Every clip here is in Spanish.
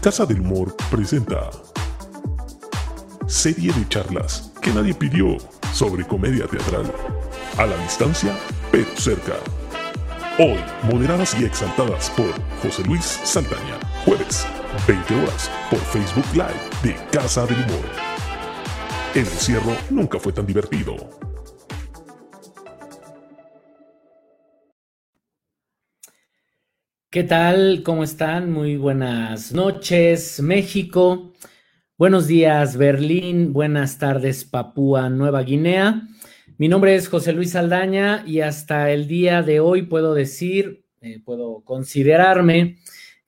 Casa del Humor presenta serie de charlas que nadie pidió sobre comedia teatral. A la distancia, pero cerca. Hoy, moderadas y exaltadas por José Luis Saldaña. Jueves, 20 horas, por Facebook Live de Casa del Humor. El encierro nunca fue tan divertido. ¿Qué tal? ¿Cómo están? Muy buenas noches, México. Buenos días, Berlín. Buenas tardes, Papúa Nueva Guinea. Mi nombre es José Luis Aldaña y hasta el día de hoy puedo decir, eh, puedo considerarme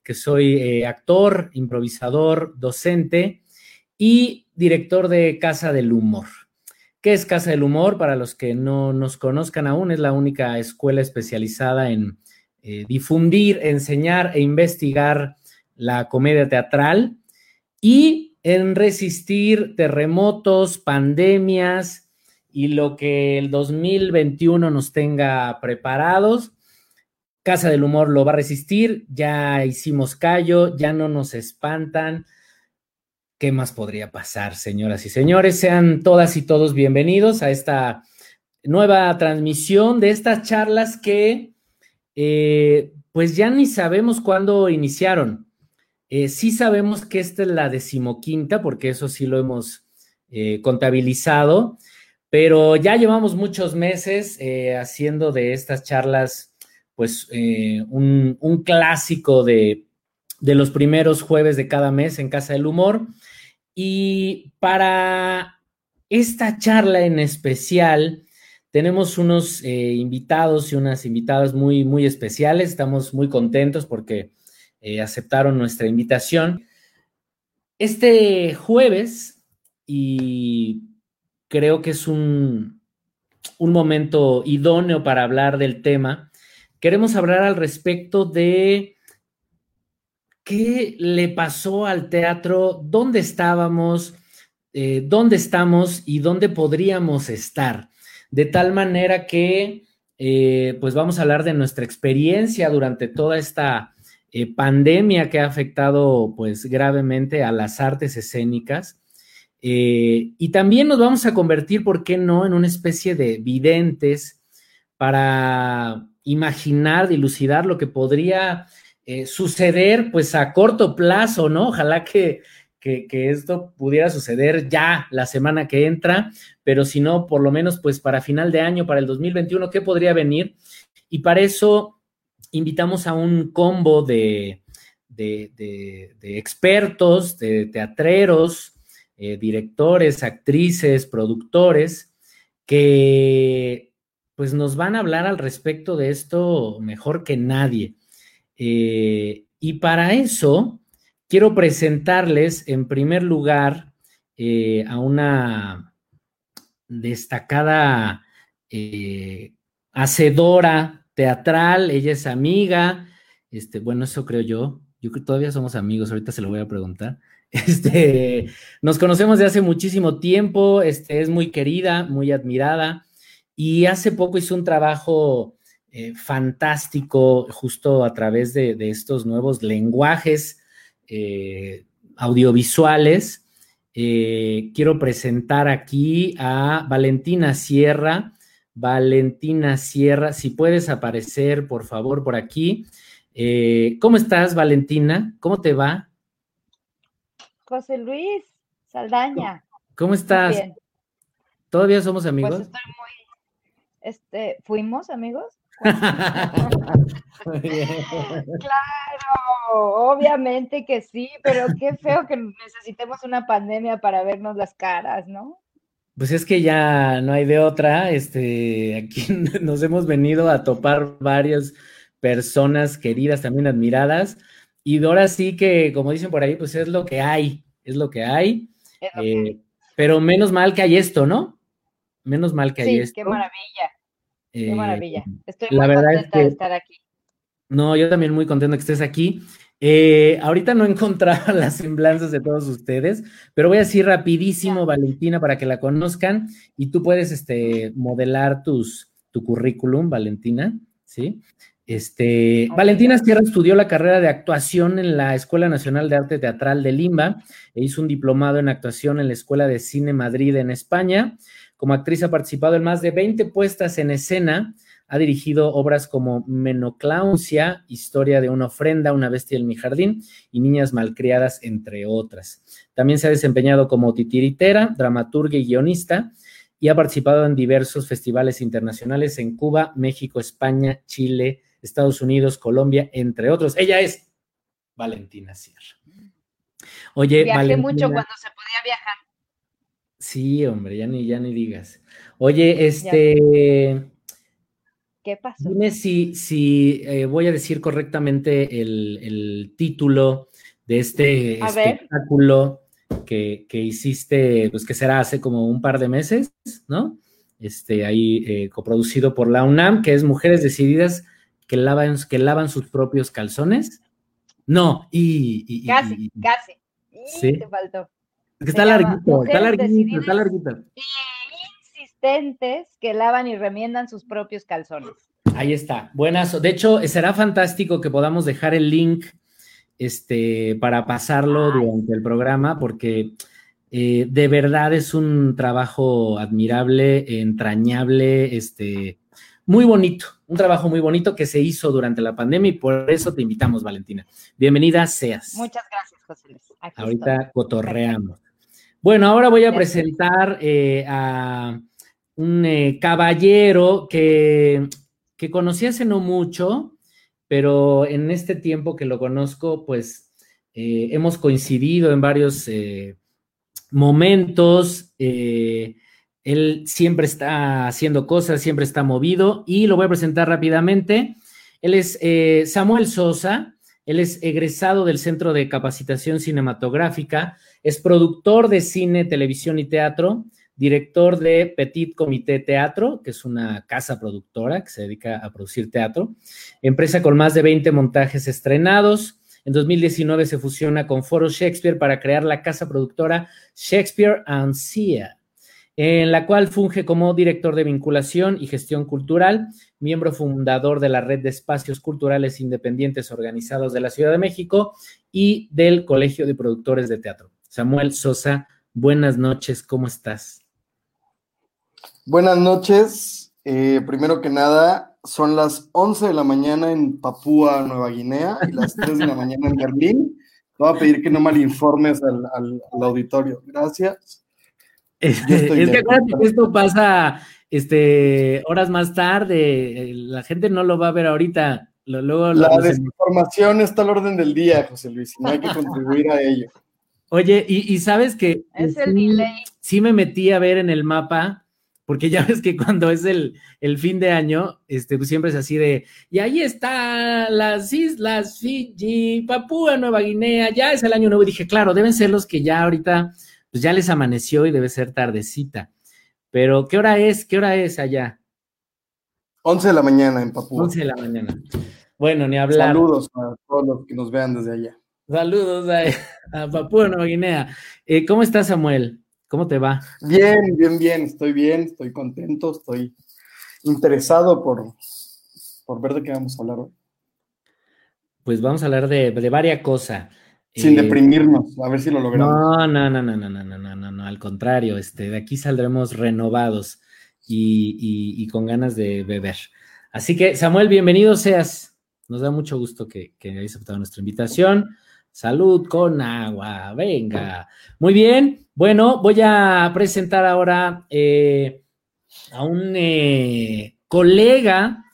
que soy eh, actor, improvisador, docente y director de Casa del Humor. ¿Qué es Casa del Humor? Para los que no nos conozcan aún, es la única escuela especializada en eh, difundir, enseñar e investigar la comedia teatral y en resistir terremotos, pandemias y lo que el 2021 nos tenga preparados. Casa del Humor lo va a resistir, ya hicimos callo, ya no nos espantan. ¿Qué más podría pasar, señoras y señores? Sean todas y todos bienvenidos a esta nueva transmisión de estas charlas que eh, pues ya ni sabemos cuándo iniciaron. Eh, sí sabemos que esta es la decimoquinta, porque eso sí lo hemos eh, contabilizado, pero ya llevamos muchos meses haciendo de estas charlas, pues, un, clásico de los primeros jueves de cada mes en Casa del Humor. Y para esta charla en especial, tenemos unos eh, invitados y unas invitadas muy, muy especiales. Estamos muy contentos porque eh, aceptaron nuestra invitación. Este jueves, y creo que es un, un momento idóneo para hablar del tema, queremos hablar al respecto de qué le pasó al teatro, dónde estábamos, eh, dónde estamos y dónde podríamos estar de tal manera que eh, pues vamos a hablar de nuestra experiencia durante toda esta eh, pandemia que ha afectado pues gravemente a las artes escénicas. Eh, y también nos vamos a convertir, ¿por qué no?, en una especie de videntes para imaginar, dilucidar lo que podría suceder pues a corto plazo, ¿no? Ojalá que que, esto pudiera suceder ya la semana que entra, pero si no, por lo menos pues para final de año, para el 2021, ¿qué podría venir? Y para eso invitamos a un combo de, de, expertos, de teatreros, eh, directores, actrices, productores, que pues nos van a hablar al respecto de esto mejor que nadie. Eh, y para eso quiero presentarles en primer lugar eh, a una destacada eh, hacedora teatral, ella es amiga, este, bueno, eso creo yo, yo creo que todavía somos amigos, ahorita se lo voy a preguntar. Este, nos conocemos de hace muchísimo tiempo, este, es muy querida, muy admirada, y hace poco hizo un trabajo eh, fantástico justo a través de, de estos nuevos lenguajes eh, audiovisuales. Eh, quiero presentar aquí a Valentina Sierra. Valentina Sierra, si puedes aparecer, por favor, por aquí. Eh, ¿Cómo estás, Valentina? ¿Cómo te va? José Luis Saldaña. ¿Cómo estás? ¿Todavía somos amigos? Pues estoy muy, este, ¿fuimos amigos? claro, obviamente que sí, pero qué feo que necesitemos una pandemia para vernos las caras, ¿no? Pues es que ya no hay de otra. Este, aquí nos hemos venido a topar varias personas queridas, también admiradas. Y ahora sí que, como dicen por ahí, pues es lo que hay, es lo que hay. Eh, pero menos mal que hay esto, ¿no? Menos mal que hay esto. Qué maravilla. Qué eh, maravilla. Estoy muy contenta de estar aquí. No, yo también muy contento que estés aquí. Eh, ahorita no he encontrado las semblanzas de todos ustedes, pero voy a decir rapidísimo, Valentina, para que la conozcan y tú puedes este, modelar tus, tu currículum, Valentina, ¿sí? Este, Valentina Sierra estudió la carrera de actuación en la Escuela Nacional de Arte Teatral de Lima e hizo un diplomado en actuación en la Escuela de Cine Madrid en España. Como actriz ha participado en más de 20 puestas en escena. Ha dirigido obras como Menoclauncia, Historia de una ofrenda, Una bestia en mi jardín y Niñas malcriadas, entre otras. También se ha desempeñado como titiritera, dramaturga y guionista y ha participado en diversos festivales internacionales en Cuba, México, España, Chile, Estados Unidos, Colombia, entre otros. Ella es Valentina Sierra. Oye, Viajé mucho cuando se podía viajar. Sí, hombre, ya ni, ya ni digas. Oye, este. ¿Qué pasó? Dime si, si eh, voy a decir correctamente el, título de este espectáculo que, hiciste, pues que será hace como un par de meses, ¿no? Este, ahí eh, coproducido por la UNAM, que es Mujeres Decididas que lavan, que lavan sus propios calzones. No, y. casi, casi. Sí. Te faltó. Está larguito, está larguito, está larguito. Insistentes que lavan y remiendan sus propios calzones. Ahí está, buenas. De hecho, será fantástico que podamos dejar el link este, para pasarlo durante el programa, porque eh, de verdad es un trabajo admirable, entrañable, este, muy bonito, un trabajo muy bonito que se hizo durante la pandemia y por eso te invitamos, Valentina. Bienvenida seas. Muchas gracias, José Luis. Ahorita cotorreamos. Bueno, ahora voy a presentar eh, a un eh, caballero que, que conocí hace no mucho, pero en este tiempo que lo conozco, pues eh, hemos coincidido en varios momentos. Él siempre está haciendo cosas, siempre está movido y lo voy a presentar rápidamente. Él es Samuel Sosa, él es egresado del Centro de Capacitación Cinematográfica, es productor de cine, televisión y teatro, director de Petit Comité Teatro, que es una casa productora que se dedica a producir teatro, empresa con más de 20 montajes estrenados. En 2019 se fusiona con Foro Shakespeare para crear la casa productora Shakespeare and Sia en la cual funge como director de vinculación y gestión cultural, miembro fundador de la Red de Espacios Culturales Independientes Organizados de la Ciudad de México y del Colegio de Productores de Teatro. Samuel Sosa, buenas noches, ¿cómo estás? Buenas noches. Eh, primero que nada, son las 11 de la mañana en Papúa Nueva Guinea y las 3 de la mañana en Berlín. Voy a pedir que no malinformes al, al auditorio. Gracias. Es que acuérdate que esto pasa este, horas más tarde, la gente no lo va a ver ahorita. luego, la desinformación está al orden del día, José Luis, y no hay que contribuir a ello. Oye, y, sabes que es el sí, sí, me metí a ver en el mapa, porque ya ves que cuando es el, el fin de año, este, pues siempre es así de, y ahí está las islas Fiji, Papúa Nueva Guinea, ya es el año nuevo. Y dije, claro, deben ser los que ya ahorita pues ya les amaneció y debe ser tardecita. Pero, ¿qué hora es? ¿Qué hora es allá? 11 de la mañana en Papúa. 11 de la mañana. Bueno, ni hablar. Saludos a todos los que nos vean desde allá. Saludos a, Papúa Nueva Guinea. Eh, ¿Cómo estás, Samuel? ¿Cómo te va? Bien, bien, bien. Estoy bien, estoy contento, estoy interesado por, por ver de qué vamos a hablar hoy. Pues vamos a hablar de, de varias cosas. Sin eh, deprimirnos, a ver si lo logramos. No, no, no, no, no, no, no, no, no, no, al contrario, este, de aquí saldremos renovados y, con ganas de beber. Así que, Samuel, bienvenido seas. Nos da mucho gusto que, que hayas aceptado nuestra invitación. Salud con agua, venga. Muy bien, bueno, voy a presentar ahora eh, a un eh, colega.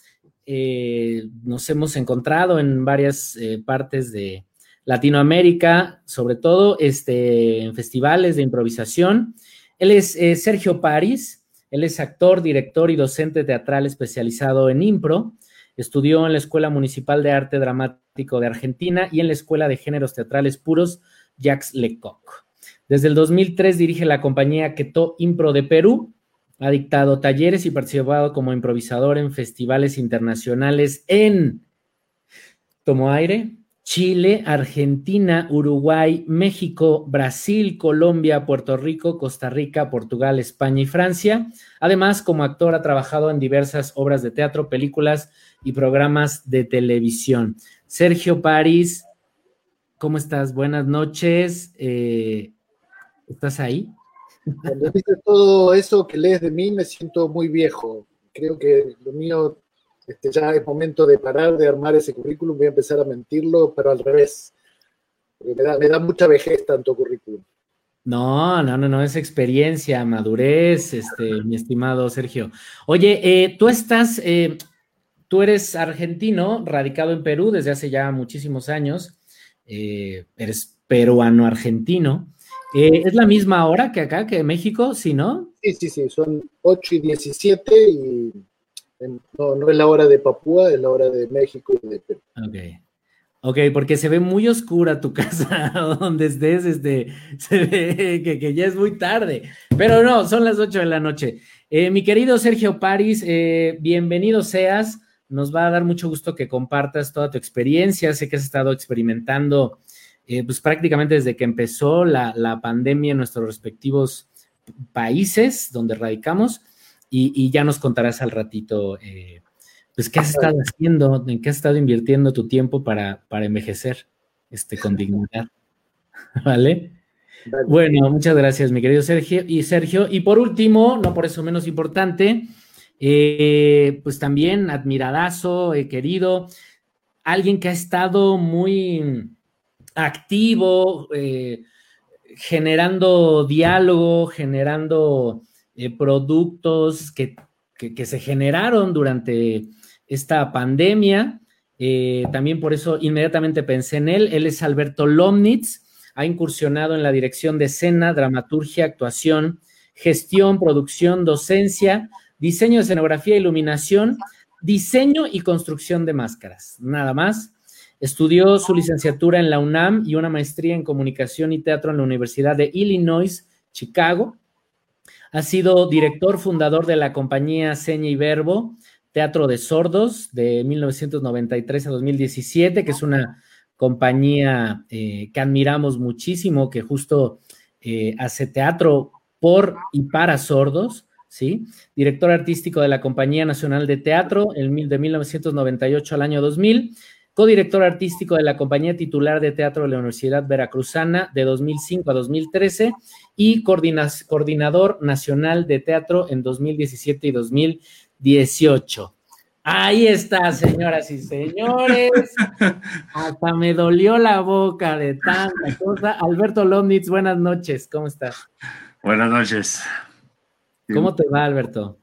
nos hemos encontrado en varias partes de, Latinoamérica, sobre todo este, en festivales de improvisación. Él es eh, Sergio París, él es actor, director y docente teatral especializado en impro. Estudió en la Escuela Municipal de Arte Dramático de Argentina y en la Escuela de Géneros Teatrales Puros Jacques Lecoq. Desde el 2003 dirige la compañía Keto Impro de Perú. Ha dictado talleres y participado como improvisador en festivales internacionales en Tomo Aire, Chile, Argentina, Uruguay, México, Brasil, Colombia, Puerto Rico, Costa Rica, Portugal, España y Francia. Además, como actor ha trabajado en diversas obras de teatro, películas y programas de televisión. Sergio París, ¿cómo estás? Buenas noches. Eh, ¿Estás ahí? Cuando dices todo eso que lees de mí, me siento muy viejo. Creo que lo mío este, ya es momento de parar de armar ese currículum, voy a empezar a mentirlo, pero al revés. Me da, me da mucha vejez tanto currículum. No, no, no, no, es experiencia, madurez, este, mi estimado Sergio. Oye, eh, tú estás, eh, tú eres argentino, radicado en Perú desde hace ya muchísimos años, eh, eres peruano-argentino. ¿Es la misma hora que acá, que México, sí, no? Sí, sí, sí, son 8 y 17 y no, no es la hora de Papúa, es la hora de México y de Perú. Ok. Porque se ve muy oscura tu casa, donde estés, este, se ve que, ya es muy tarde, pero no, son las 8 de la noche. Eh, mi querido Sergio París, eh, bienvenido seas, nos va a dar mucho gusto que compartas toda tu experiencia, sé que has estado experimentando, eh, pues prácticamente desde que empezó la, la, pandemia en nuestros respectivos países donde radicamos, y, y ya nos contarás al ratito pues, ¿qué has estado haciendo? ¿En qué has estado invirtiendo tu tiempo para, para envejecer este, con dignidad? ¿Vale? Bueno, muchas gracias, mi querido Sergio. Y Sergio, y por último, no por eso menos importante, eh, pues también admiradazo, eh, querido, alguien que ha estado muy activo, eh, generando diálogo, generando productos que, que, se generaron durante esta pandemia. Eh, también por eso inmediatamente pensé en él. Él es Alberto Lomnitz, ha incursionado en la dirección de escena, dramaturgia, actuación, gestión, producción, docencia, diseño de escenografía, iluminación, diseño y construcción de máscaras. Nada más. Estudió su licenciatura en la UNAM y una maestría en comunicación y teatro en la Universidad de Illinois, Chicago. Ha sido director fundador de la compañía Seña y Verbo, Teatro de Sordos de 1993 a 2017, que es una compañía eh, que admiramos muchísimo, que justo eh, hace teatro por y para sordos, ¿sí? Director artístico de la Compañía Nacional de Teatro de 1998 al año 2000, codirector artístico de la Compañía Titular de Teatro de la Universidad Veracruzana de 2005 a 2013 y coordinador nacional de teatro en 2017 y 2018. 18. Ahí está, señoras y señores. Hasta me dolió la boca de tanta cosa. Alberto Lomnitz, buenas noches. ¿Cómo estás? Buenas noches. ¿Cómo te va, Alberto?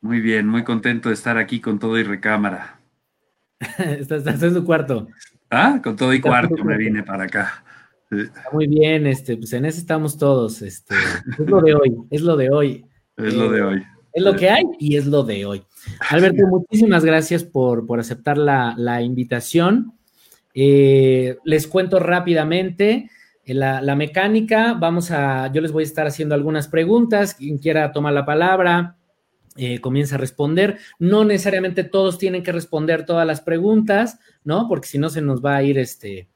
Muy bien, muy contento de estar aquí con todo y recámara. estás, en tu cuarto. Ah, con todo y cuarto me vine para acá. Muy bien, este, pues en eso estamos todos. Este, es lo de hoy, es lo de hoy. Es lo de hoy. Es lo que hay y es lo de hoy. Alberto, muchísimas gracias por, aceptar la, invitación. Eh, les cuento rápidamente eh, la, mecánica. Vamos a, yo les voy a estar haciendo algunas preguntas. Quien quiera tomar la palabra, eh, comienza a responder. No necesariamente todos tienen que responder todas las preguntas, ¿no? Porque si no se nos va a ir este,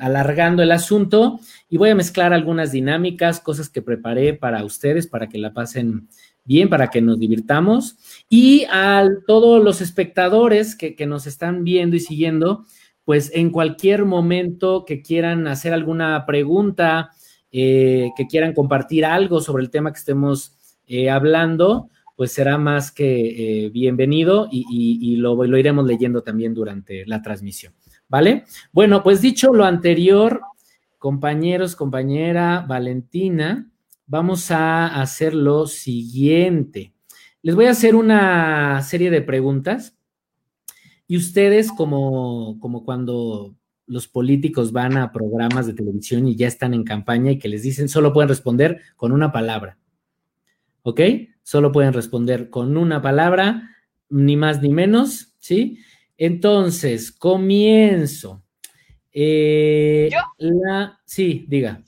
alargando el asunto. Y voy a mezclar algunas dinámicas, cosas que preparé para ustedes, para que la pasen bien, para que nos divirtamos. Y a todos los espectadores que, nos están viendo y siguiendo, pues en cualquier momento que quieran hacer alguna pregunta, eh, que quieran compartir algo sobre el tema que estemos eh, hablando, pues será más que eh, bienvenido y, lo iremos leyendo también durante la transmisión. ¿Vale? Bueno, pues dicho lo anterior, compañeros, compañera Valentina, vamos a hacer lo siguiente. Les voy a hacer una serie de preguntas y ustedes, como, como cuando los políticos van a programas de televisión y ya están en campaña y que les dicen solo pueden responder con una palabra. ¿Ok? Solo pueden responder con una palabra, ni más ni menos, ¿sí? Entonces, comienzo. Eh, ¿Yo? La, sí, diga.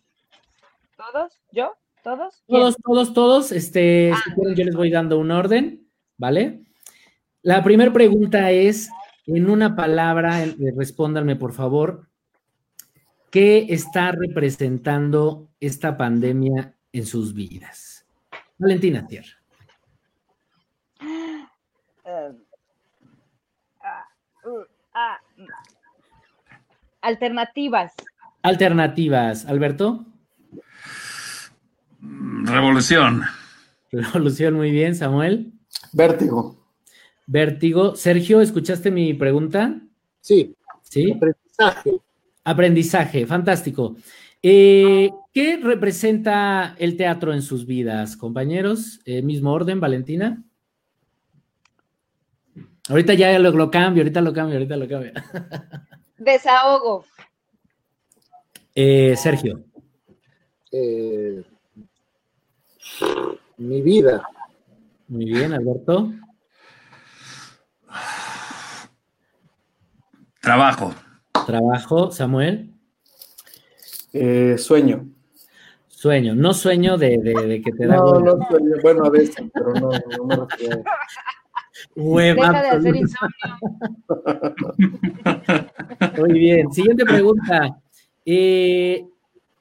¿Todos? ¿Yo? ¿Todos? Todos, todos, todos. Este, ah. yo les voy dando un orden, ¿vale? La primera pregunta es, en una palabra, eh, respóndanme por favor, ¿qué está representando esta pandemia en sus vidas? Valentina Tierra. Eh, Alternativas. Alternativas. Alberto. Revolución. Revolución, muy bien. Samuel. Vértigo. Vértigo. Sergio, ¿escuchaste mi pregunta? Sí. Sí. Aprendizaje. Aprendizaje, fantástico. Eh, ¿Qué representa el teatro en sus vidas, compañeros? Eh, mismo orden, Valentina. Ahorita ya lo, lo, cambio, ahorita lo cambio, ahorita lo cambio. Desahogo. Eh, Sergio. Eh, mi vida. Muy bien, Alberto. Trabajo. Trabajo, Samuel. Eh, sueño. Sueño, no sueño de, de, de que te da. No, no sueño. Bueno, a veces, pero no, no me refiero. Hueva. Deja de hacer insomnio. Muy bien. Siguiente pregunta. Eh,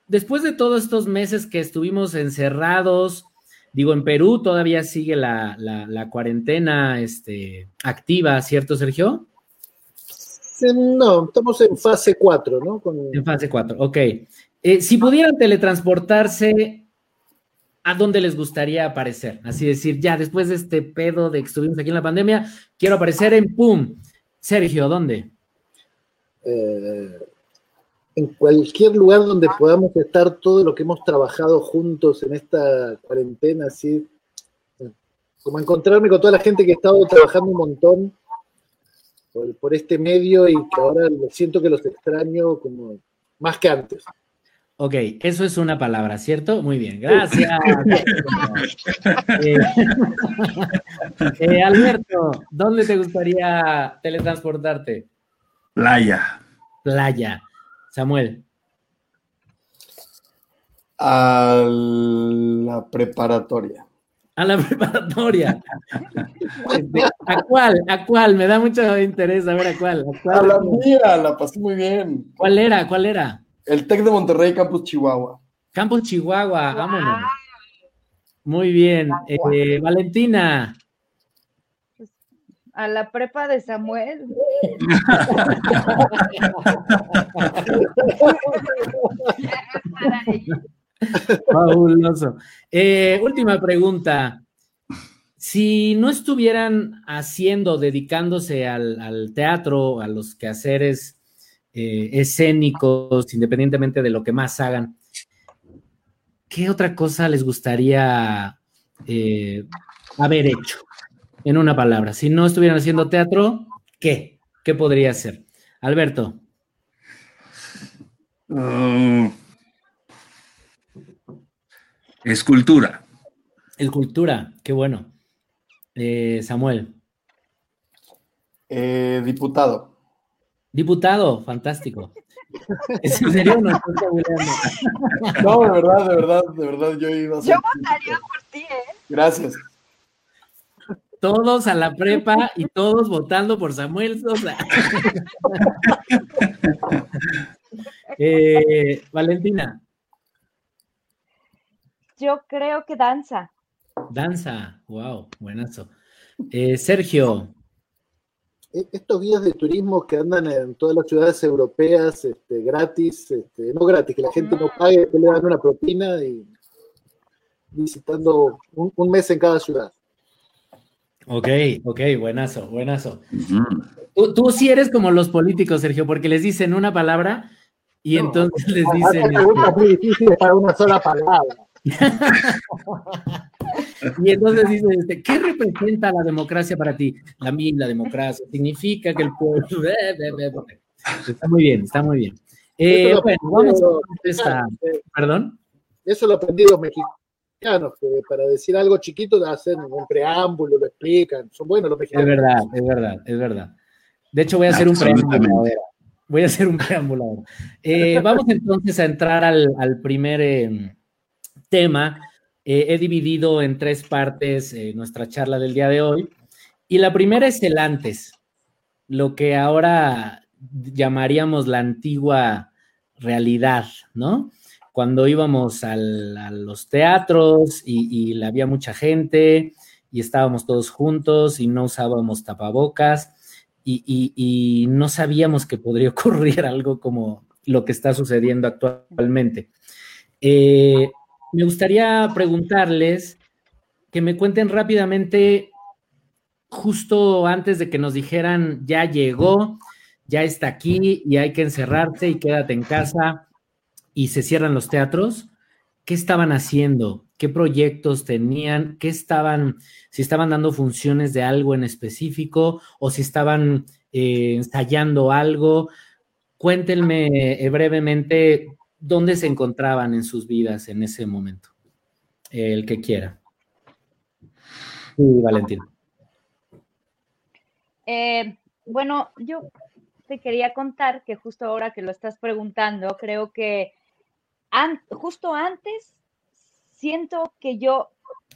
después de todos estos meses que estuvimos encerrados, digo, en Perú todavía sigue la, la, la cuarentena este, activa, ¿cierto, Sergio? No, estamos en fase 4, ¿no? Con... En fase 4, ok. Eh, si pudieran teletransportarse, ¿a dónde les gustaría aparecer? Así decir, ya después de este pedo de que estuvimos aquí en la pandemia, quiero aparecer en PUM. Sergio, ¿dónde? Eh, en cualquier lugar donde podamos estar todo lo que hemos trabajado juntos en esta cuarentena, así, como encontrarme con toda la gente que ha estado trabajando un montón por, este medio y que ahora siento que los extraño como más que antes. Ok, eso es una palabra, ¿cierto? Muy bien, gracias. eh, eh, Alberto, ¿dónde te gustaría teletransportarte? Playa. Playa. Samuel. A la preparatoria. A la preparatoria. ¿A cuál? ¿A cuál? Me da mucho interés a ver a cuál. ¿A, cuál? a la mía, la pasé muy bien. ¿Cuál era? ¿Cuál era? El TEC de Monterrey, Campus Chihuahua. Campus Chihuahua, vámonos. Muy bien. Eh, Valentina. A la prepa de Samuel. Fabuloso. Eh, última pregunta. Si no estuvieran haciendo, dedicándose al, al teatro, a los quehaceres eh, escénicos, independientemente de lo que más hagan, ¿qué otra cosa les gustaría eh, haber hecho? En una palabra, si no estuvieran haciendo teatro, ¿qué? ¿Qué podría ser? Alberto. Uh, escultura. Escultura, qué bueno. Eh, Samuel. Eh, diputado. Diputado, fantástico. ¿Es en serio no? No, de verdad, de verdad, de verdad, yo iba a ser. Yo votaría por ti, ¿eh? Gracias. Todos a la prepa y todos votando por Samuel Sosa. eh, Valentina. Yo creo que danza. Danza, wow, buenazo. Eh, Sergio. Estos guías de turismo que andan en todas las ciudades europeas este, gratis, este, no gratis, que la gente no pague, que le dan una propina y visitando un, un mes en cada ciudad. Ok, ok, buenazo, buenazo. Uh -huh. tú, tú, sí eres como los políticos, Sergio, porque les dicen una palabra y no, entonces les dicen. Es muy difícil para una sola palabra. y entonces dicen, este, ¿qué representa la democracia para ti? A mí la democracia significa que el pueblo... Está muy bien, está muy bien. Eh, bueno, vamos a... ¿Perdón? Eso lo aprendí los mexicanos que para decir algo chiquito hacen un preámbulo, lo explican. Son buenos los mexicanos. Es verdad, es verdad, es verdad. De hecho, voy a hacer un preámbulo ahora. Voy a hacer un preámbulo ahora. Eh, vamos entonces a entrar al, al primer eh, tema. Eh, he dividido en tres partes eh, nuestra charla del día de hoy. Y la primera es el antes, lo que ahora llamaríamos la antigua realidad, ¿no? cuando íbamos al, a los teatros y, y, había mucha gente y estábamos todos juntos y no usábamos tapabocas y, no sabíamos que podría ocurrir algo como lo que está sucediendo actualmente. Eh, me gustaría preguntarles que me cuenten rápidamente, justo antes de que nos dijeran, ya llegó, ya está aquí y hay que encerrarse y quédate en casa y se cierran los teatros, ¿qué estaban haciendo? ¿Qué proyectos tenían? ¿Qué estaban, si estaban dando funciones de algo en específico o si estaban eh, ensayando algo? Cuéntenme eh, brevemente dónde se encontraban en sus vidas en ese momento. el que quiera. Sí, Valentín. Eh, bueno, yo te quería contar que justo ahora que lo estás preguntando, creo que justo antes siento que yo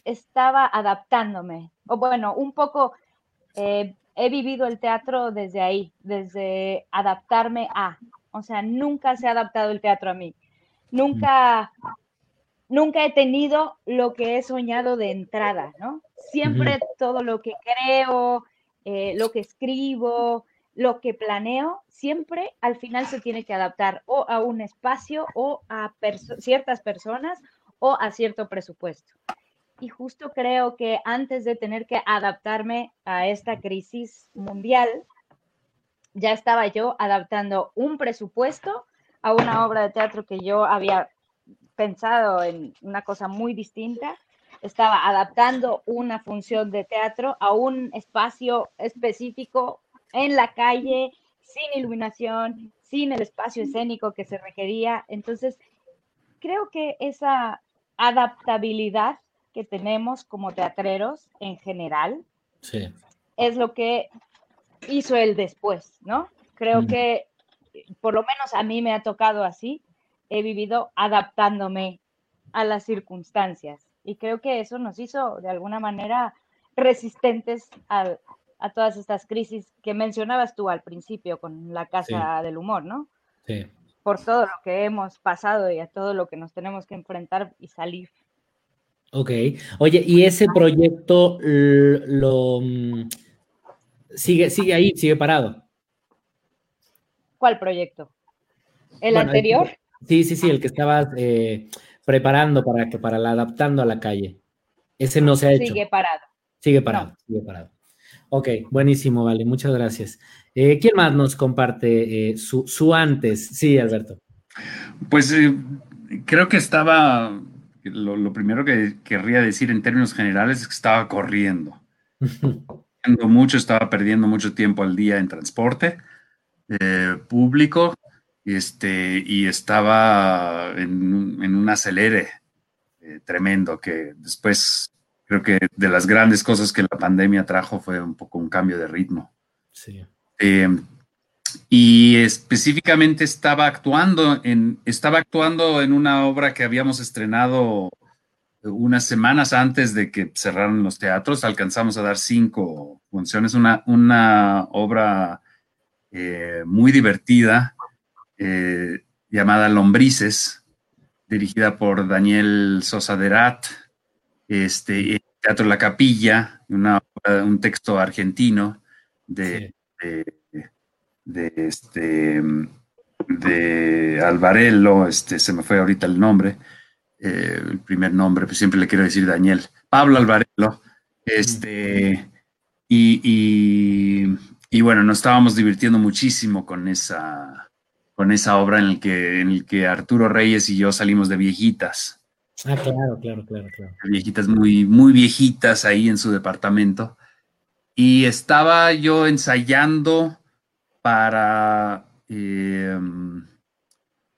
estaba adaptándome, o bueno, un poco eh, he vivido el teatro desde ahí, desde adaptarme a, o sea, nunca se ha adaptado el teatro a mí, nunca, nunca he tenido lo que he soñado de entrada, ¿no? Siempre todo lo que creo, eh, lo que escribo, lo que planeo, siempre al final se tiene que adaptar o a un espacio o a ciertas personas o a cierto presupuesto. Y justo creo que antes de tener que adaptarme a esta crisis mundial, ya estaba yo adaptando un presupuesto a una obra de teatro que yo había pensado en una cosa muy distinta. Estaba adaptando una función de teatro a un espacio específico en la calle, sin iluminación, sin el espacio escénico que se requería. Entonces, creo que esa adaptabilidad que tenemos como teatreros en general es lo que hizo el después, ¿no? Creo que por lo menos a mí me ha tocado así, he vivido adaptándome a las circunstancias y creo que eso nos hizo de alguna manera resistentes al, a todas estas crisis que mencionabas tú al principio con la Casa del Humor, ¿no? Sí. Por todo lo que hemos pasado y a todo lo que nos tenemos que enfrentar y salir. Ok. Oye, ¿y ese proyecto lo mm, sigue, sigue ahí, sigue parado? ¿Cuál proyecto? ¿El anterior? sí, sí, sí, el que estabas eh, preparando para que para la adaptando a la calle. Ese no se ha hecho. Sigue parado. Sigue parado, sigue parado. Ok, buenísimo, vale, muchas gracias. Eh, ¿Quién más nos comparte eh, su, antes? Sí, Alberto. Pues eh, creo que estaba, lo, primero que querría decir en términos generales es que estaba corriendo. mucho, estaba perdiendo mucho tiempo al día en transporte público este, y estaba en, en un acelere tremendo que después creo que de las grandes cosas que la pandemia trajo fue un poco un cambio de ritmo. Sí. Eh, y específicamente estaba actuando en, estaba actuando en una obra que habíamos estrenado unas semanas antes de que cerraran los teatros. Alcanzamos a dar cinco funciones, una, una obra eh, muy divertida eh, llamada Lombrices, dirigida por Daniel Sosa Derat este, Teatro La Capilla, un texto argentino de, de, este, de Alvarello, este, se me fue ahorita el nombre, eh, el primer nombre, pues siempre le quiero decir Daniel, Pablo Alvarello, este, y, y, bueno, nos estábamos divirtiendo muchísimo con esa, con esa obra en el que, en el que Arturo Reyes y yo salimos de viejitas. Ah, claro, claro, claro, claro. Viejitas muy, muy viejitas ahí en su departamento. Y estaba yo ensayando para, em,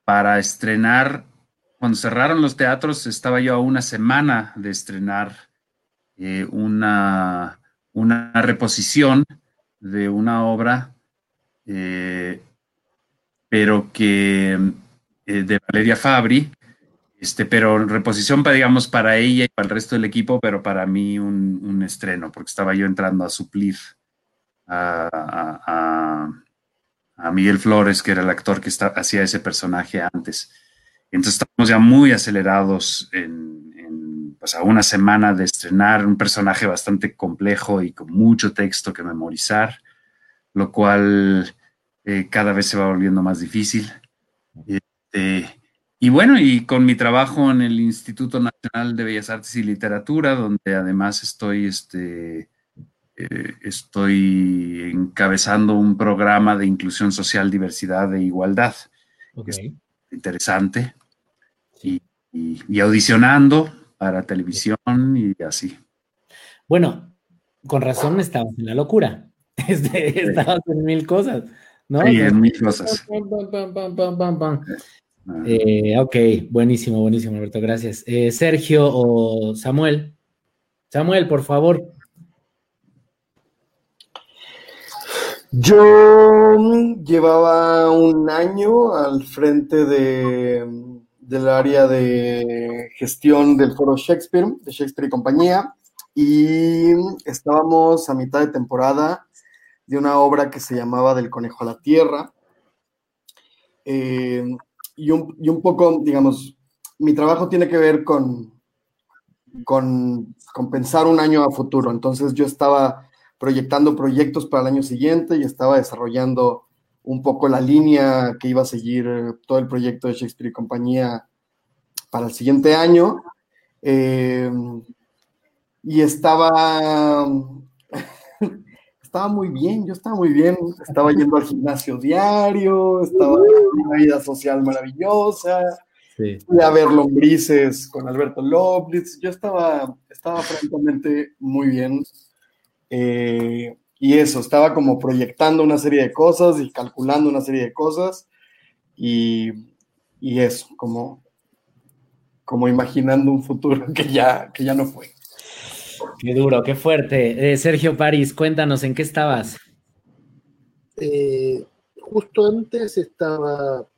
para estrenar, cuando cerraron los teatros, estaba yo a una semana de estrenar eh, una, una reposición de una obra, eh, pero que eh, de Valeria Fabri, este, pero reposición para, digamos, para ella y para el resto del equipo, pero para mí un, estreno, porque estaba yo entrando a suplir a, Miguel Flores, que era el actor que hacía ese personaje antes. Entonces estamos ya muy acelerados en, pues, a una semana de estrenar un personaje bastante complejo y con mucho texto que memorizar. lo cual eh, cada vez se va volviendo más difícil. Este, y bueno, y con mi trabajo en el Instituto Nacional de Bellas Artes y Literatura, donde además estoy, este, eh, estoy encabezando un programa de inclusión social, diversidad e igualdad. es interesante. Y, y, audicionando para televisión y así. Bueno, con razón estabas en la locura. Este, estabas en mil cosas. ¿no? Sí, en mil cosas. Eh, ok, buenísimo, buenísimo, Alberto, gracias. Eh, Sergio o Samuel. Samuel, por favor. Yo llevaba un año al frente de, del área de gestión del foro Shakespeare, de Shakespeare y compañía, y estábamos a mitad de temporada de una obra que se llamaba Del Conejo a la Tierra. Eh, y un, poco, digamos, mi trabajo tiene que ver con, con, pensar un año a futuro. Entonces yo estaba proyectando proyectos para el año siguiente y estaba desarrollando un poco la línea que iba a seguir todo el proyecto de Shakespeare y compañía para el siguiente año. Eh, y estaba estaba muy bien, yo estaba muy bien, estaba yendo al gimnasio diario, estaba en una vida social maravillosa, fui a ver lombrices con Alberto Loblitz, yo estaba, estaba francamente muy bien. Eh, y eso, estaba como proyectando una serie de cosas y calculando una serie de cosas y, y eso, como, como imaginando un futuro que ya, que ya no fue. Qué duro, qué fuerte. Eh, Sergio París, cuéntanos, ¿en qué estabas? Eh, justo antes estaba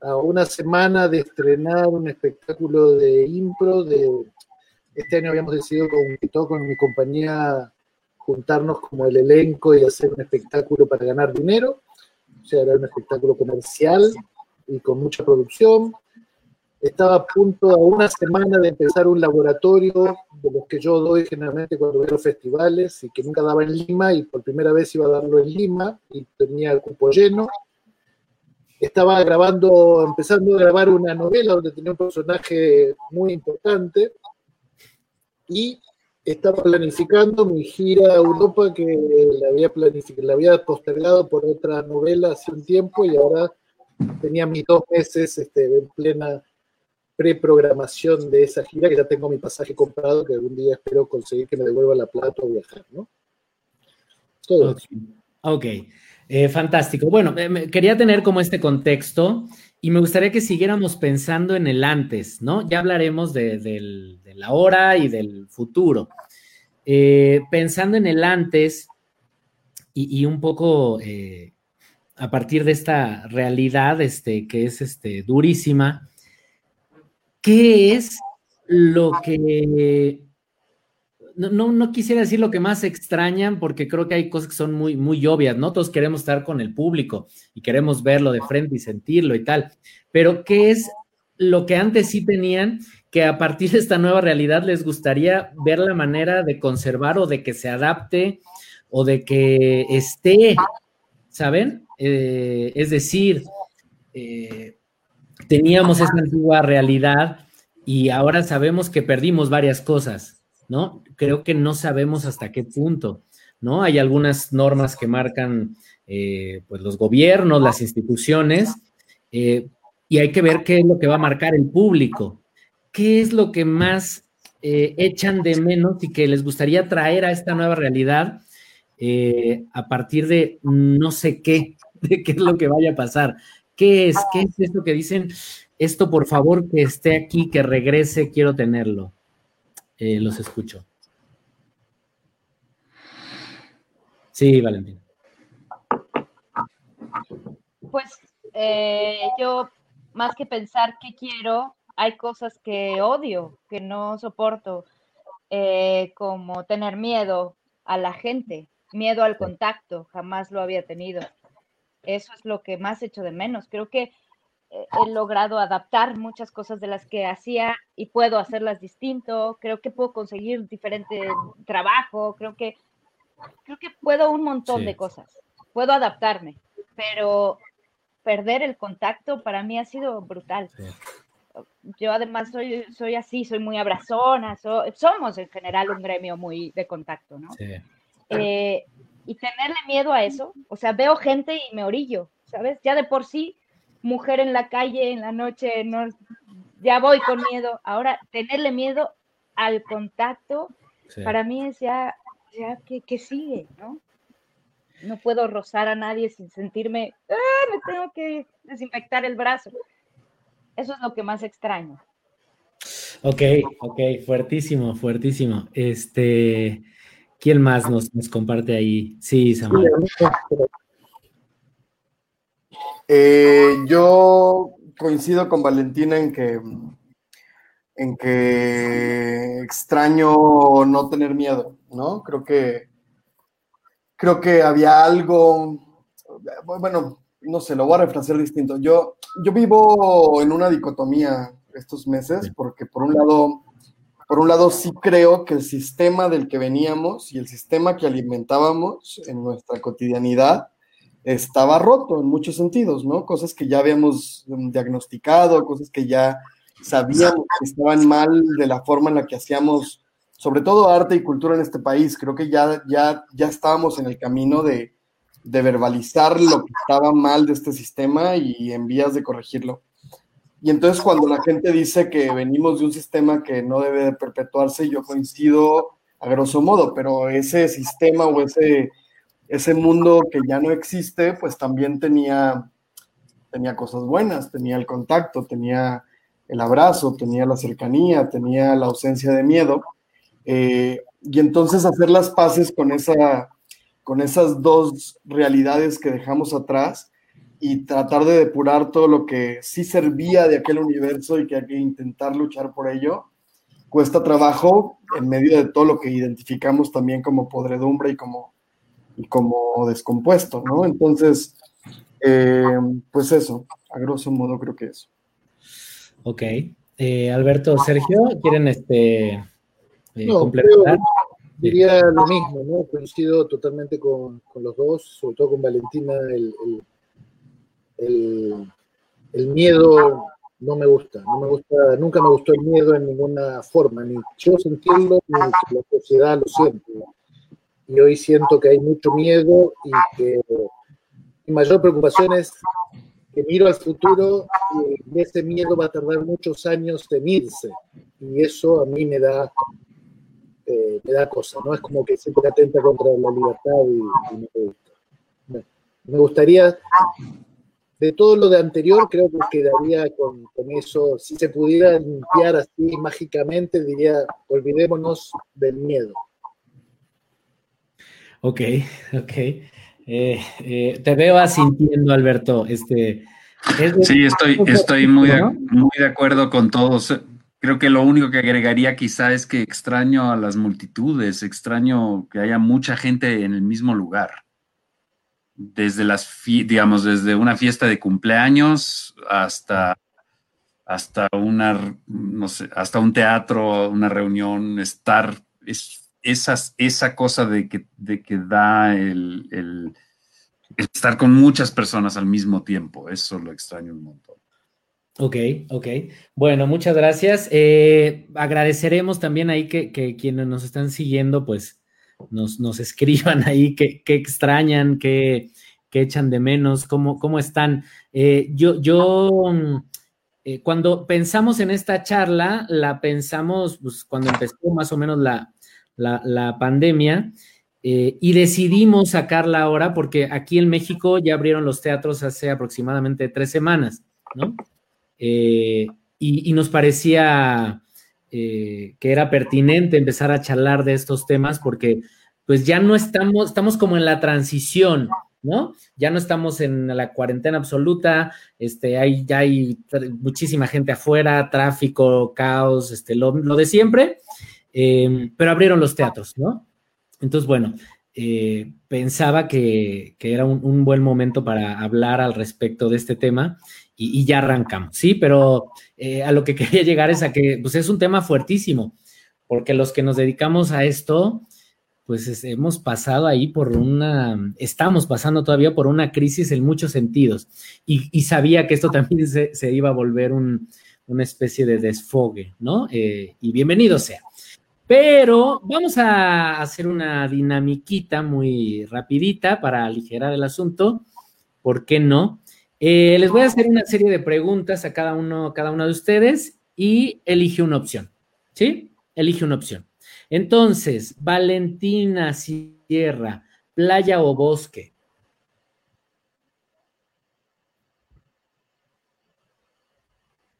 a una semana de estrenar un espectáculo de impro. De, este año habíamos decidido con, con mi compañía juntarnos como el elenco y hacer un espectáculo para ganar dinero. O sea, era un espectáculo comercial y con mucha producción estaba a punto, a una semana de empezar un laboratorio de los que yo doy generalmente cuando veo festivales y que nunca daba en Lima y por primera vez iba a darlo en Lima y tenía el cupo lleno. Estaba grabando, empezando a grabar una novela donde tenía un personaje muy importante y estaba planificando mi gira a Europa que la había, la había postergado por otra novela hace un tiempo y ahora tenía mis dos meses este, en plena preprogramación de esa gira, que ya tengo mi pasaje comprado, que algún día espero conseguir que me devuelva la plata o viajar, ¿no? Todo. Ok, eh, fantástico. Bueno, eh, quería tener como este contexto y me gustaría que siguiéramos pensando en el antes, ¿no? Ya hablaremos de, la hora y del futuro. Eh, pensando en el antes y, un poco a partir de esta realidad este, que es este, durísima, ¿qué es lo que... No, no, quisiera decir lo que más extrañan porque creo que hay cosas que son muy, muy obvias, ¿no? Todos queremos estar con el público y queremos verlo de frente y sentirlo y tal, pero ¿qué es lo que antes sí tenían que a partir de esta nueva realidad les gustaría ver la manera de conservar o de que se adapte o de que esté, ¿saben? Eh, es decir, eh, teníamos esa antigua realidad y ahora sabemos que perdimos varias cosas, ¿no? Creo que no sabemos hasta qué punto, ¿no? Hay algunas normas que marcan eh, pues los gobiernos, las instituciones, eh, y hay que ver qué es lo que va a marcar el público, qué es lo que más eh, echan de menos y que les gustaría traer a esta nueva realidad a partir de no sé qué, de qué es lo que vaya a pasar. ¿Qué es? ¿Qué es esto que dicen? Esto, por favor, que esté aquí, que regrese, quiero tenerlo. Eh, los escucho. Sí, Valentín. Pues eh, yo, más que pensar qué quiero, hay cosas que odio, que no soporto, eh, como tener miedo a la gente, miedo al contacto, jamás lo había tenido eso es lo que más echo de menos. Creo que he logrado adaptar muchas cosas de las que hacía y puedo hacerlas distinto. Creo que puedo conseguir diferente trabajo. Creo que creo que puedo un montón de cosas. puedo adaptarme, pero perder el contacto para mí ha sido brutal. Yo además soy, soy así, soy muy abrazona, somos en general un gremio muy de contacto, ¿no? Eh, y tenerle miedo a eso, o sea, veo gente y me orillo, ¿sabes? Ya de por sí, mujer en la calle, en la noche, no, ya voy con miedo. Ahora, tenerle miedo al contacto, para mí es ya, ya que, sigue, ¿no? No puedo rozar a nadie sin sentirme, ah, me tengo que desinfectar el brazo. Eso es lo que más extraño. Ok, ok, fuertísimo, fuertísimo. Este, ¿quién más nos, comparte ahí? Sí, Samuel. Eh, yo coincido con Valentina en que en que extraño no tener miedo, ¿no? Creo que creo que había algo, bueno, no sé, lo voy a refrasear distinto. Yo, yo vivo en una dicotomía estos meses, porque por un lado, por un lado sí creo que el sistema del que veníamos y el sistema que alimentábamos en nuestra cotidianidad estaba roto en muchos sentidos, ¿no? Cosas que ya habíamos diagnosticado, cosas que ya sabíamos que estaban mal de la forma en la que hacíamos, sobre todo arte y cultura en este país. Creo que ya, ya, ya estábamos en el camino de, de verbalizar lo que estaba mal de este sistema y en vías de corregirlo. Y entonces cuando la gente dice que venimos de un sistema que no debe de perpetuarse, yo coincido a grosso modo, pero ese sistema o ese, ese mundo que ya no existe, pues también tenía, tenía cosas buenas, tenía el contacto, tenía el abrazo, tenía la cercanía, tenía la ausencia de miedo. Eh, y entonces hacer las paces con, esa, con esas dos realidades que dejamos atrás y tratar de depurar todo lo que sí servía de aquel universo y que hay que intentar luchar por ello, cuesta trabajo en medio de todo lo que identificamos también como podredumbre y como, como descompuesto, ¿no? Entonces, eh, pues eso, a grosso modo creo que eso. Ok. Eh, Alberto, Sergio, ¿quieren este, eh, complementar? diría lo mismo, ¿no? Coincido totalmente con, los dos, sobre todo con Valentina, el, el, miedo no me gusta, no me gusta, nunca me gustó el miedo en ninguna forma, ni yo sentirlo, ni la sociedad lo siente. Y hoy siento que hay mucho miedo y que mi mayor preocupación es que miro al futuro y ese miedo va a tardar muchos años en irse. Y eso a mí me da, eh, me da cosa, ¿no? Es como que siempre atenta contra la libertad y, me gusta. Me gustaría, de todo lo de anterior, creo que quedaría con, con eso. Si se pudiera limpiar así mágicamente, diría, olvidémonos del miedo. Ok, ok. Eh, eh, te veo asintiendo, Alberto. Este, sí, estoy, estoy muy, de, muy de acuerdo con todos. Creo que lo único que agregaría quizá es que extraño a las multitudes, extraño que haya mucha gente en el mismo lugar. Desde las, digamos, desde una fiesta de cumpleaños hasta, hasta una, no sé, hasta un teatro, una reunión, estar, es esas, esa cosa de que, de que da el, estar con muchas personas al mismo tiempo, eso lo extraño un montón. Ok, ok. Bueno, muchas gracias. Eh, agradeceremos también ahí que, quienes nos están siguiendo, pues nos, nos escriban ahí qué extrañan, qué echan de menos, cómo, cómo están. Eh, yo, yo mm, eh, cuando pensamos en esta charla, la pensamos pues, cuando empezó más o menos la, la, pandemia eh, y decidimos sacarla ahora porque aquí en México ya abrieron los teatros hace aproximadamente tres semanas, ¿no? Eh, y, nos parecía eh, que era pertinente empezar a charlar de estos temas porque pues ya no estamos, estamos como en la transición, ¿no? Ya no estamos en la cuarentena absoluta, este, hay, ya hay muchísima gente afuera, tráfico, caos, este, lo, lo de siempre, Em, pero abrieron los teatros, ¿no? Entonces, bueno, eh, pensaba que, era un, buen momento para hablar al respecto de este tema y, ya arrancamos, ¿sí? Pero eh, a lo que quería llegar es a que pues es un tema fuertísimo, porque los que nos dedicamos a esto, pues hemos pasado ahí por una, estamos pasando todavía por una crisis en muchos sentidos. Y, sabía que esto también se, iba a volver una especie de desfogue, ¿no? Eh, y bienvenido sea. Pero vamos a hacer una dinamiquita muy rapidita para aligerar el asunto. ¿Por qué no? Eh, les voy a hacer una serie de preguntas a cada uno, cada uno de ustedes y elige una opción. ¿Sí? Elige una opción. Entonces, Valentina Sierra, playa o bosque.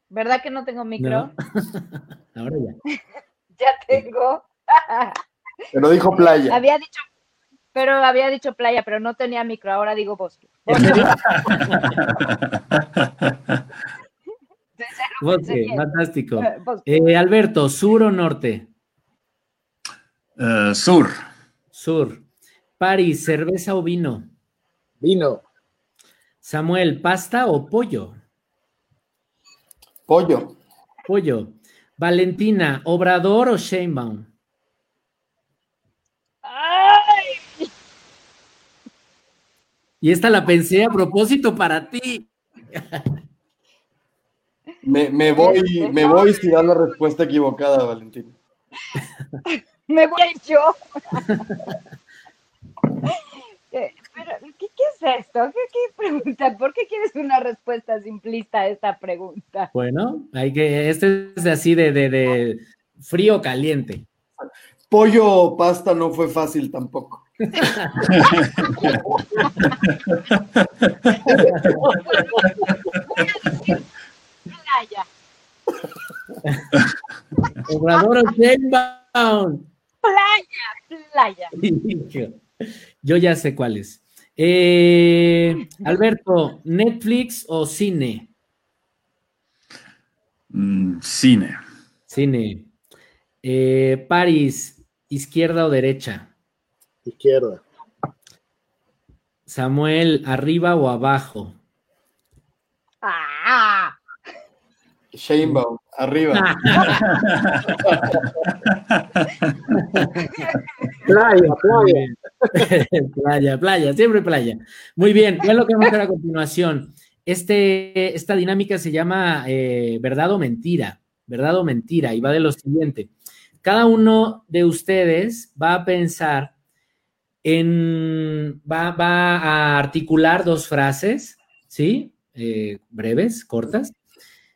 ¿Verdad que no tengo micro? Ahora ya. ya tengo. pero dijo playa. Había dicho, pero había dicho playa, pero no tenía micro, ahora digo bosque. Bosque, fantástico. Eh, Alberto, ¿sur o norte? Eh, sur. Sur. París, ¿cerveza o vino? Vino. Samuel, ¿pasta o pollo? Pollo. Pollo. Valentina, ¿Obrador o Sheinbaum? ¡Ay! Y esta la pensé a propósito para ti. Me, voy, me voy si da la respuesta equivocada, Valentina. me voy yo. ¿qué, es esto? ¿Qué, pregunta? ¿Por qué quieres una respuesta simplista a esta pregunta? Bueno, hay que, este es así de, de, de frío caliente. Pollo o pasta no fue fácil tampoco. playa. Obrador Playa, playa. Yo ya sé cuál es. Eh, Alberto, ¿Netflix o cine? Mm, cine. Cine. Eh, París, ¿izquierda o derecha? Izquierda. Samuel, ¿arriba o abajo? Ah. Arriba. playa, playa. playa, playa, siempre playa. Muy bien, ¿qué es lo que vamos a hacer a continuación? Este, esta dinámica se llama eh, verdad o mentira, verdad o mentira, y va de lo siguiente. Cada uno de ustedes va a pensar en, va, va a articular dos frases, ¿sí? Eh, breves, cortas,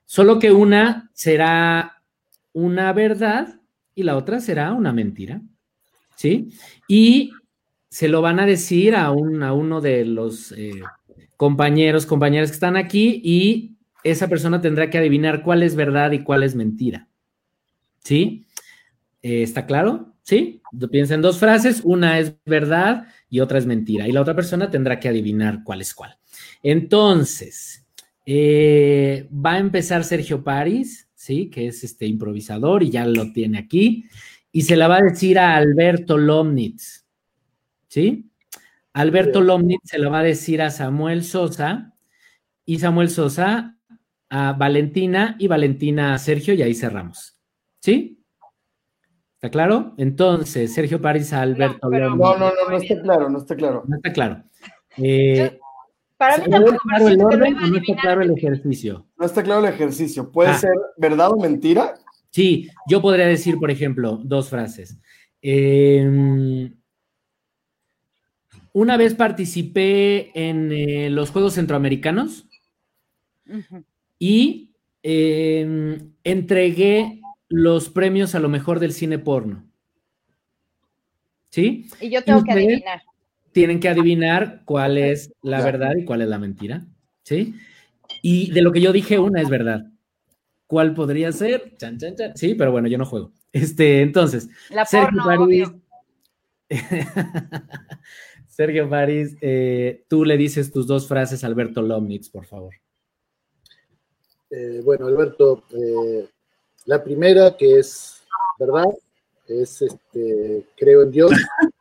Solo que una será una verdad y la otra será una mentira. ¿Sí? Y se lo van a decir a, un, a uno de los eh, compañeros, compañeras que están aquí y esa persona tendrá que adivinar cuál es verdad y cuál es mentira. ¿Sí? Eh, ¿Está claro? ¿Sí? Piensa en dos frases, una es verdad y otra es mentira. Y la otra persona tendrá que adivinar cuál es cuál. Entonces, eh, va a empezar Sergio París, ¿sí? Que es este improvisador y ya lo tiene aquí. Y se la va a decir a Alberto Lomnitz, ¿sí? Alberto Lomnitz se la va a decir a Samuel Sosa y Samuel Sosa a Valentina y Valentina a Sergio y ahí cerramos, ¿sí? ¿Está claro? Entonces, Sergio París a Alberto Lomnitz. No, no, no, no está claro, no está claro. No está claro. Eh, para mí ¿No está claro el orden o no está claro el ejercicio? No está claro el ejercicio. ¿Puede ah. ser verdad o mentira? Sí, yo podría decir, por ejemplo, dos frases. Em, una vez participé en eh, los Juegos Centroamericanos y em, entregué los premios a lo mejor del cine porno. ¿Sí? Y yo tengo que adivinar tienen que adivinar cuál es la verdad y cuál es la mentira, ¿sí? Y de lo que yo dije, una es verdad. ¿Cuál podría ser? Chan, chan, chan. Sí, pero bueno, yo no juego. Este, entonces, Sergio París. Sergio París, eh, tú le dices tus dos frases a Alberto Lomnitz, por favor. Eh, bueno, Alberto, eh, la primera que es verdad, es este, creo en Dios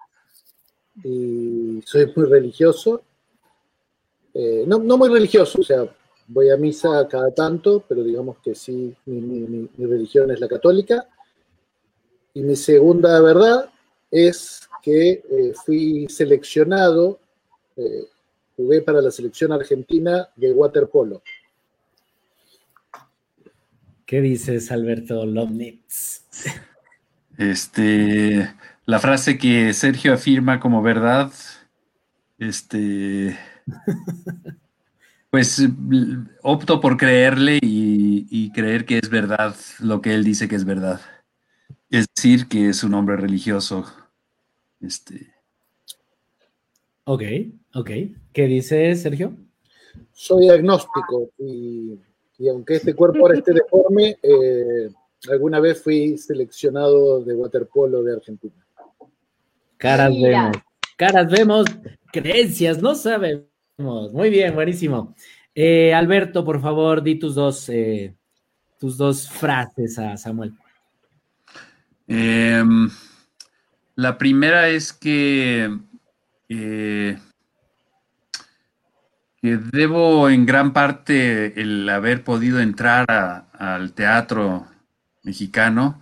y soy muy religioso. Eh, no, muy religioso, o sea, voy a misa cada tanto, pero digamos que sí, mi, religión es la católica. Y mi segunda verdad es que eh, fui seleccionado, eh, jugué para la selección argentina de waterpolo. ¿Qué dices, Alberto Lomnitz? Este, la frase que Sergio afirma como verdad, este, pues opto por creerle y, y, creer que es verdad lo que él dice que es verdad. Es decir, que es un hombre religioso. Este. Ok, ok. ¿Qué dice Sergio? Soy agnóstico y, y aunque este cuerpo ahora esté deforme, eh, alguna vez fui seleccionado de waterpolo de Argentina. Caras vemos, caras vemos, creencias, no sabemos. Muy bien, buenísimo. Eh, Alberto, por favor, di tus dos, eh, tus dos frases a Samuel. Eh, la primera es que, eh, que debo en gran parte el haber podido entrar a, al teatro mexicano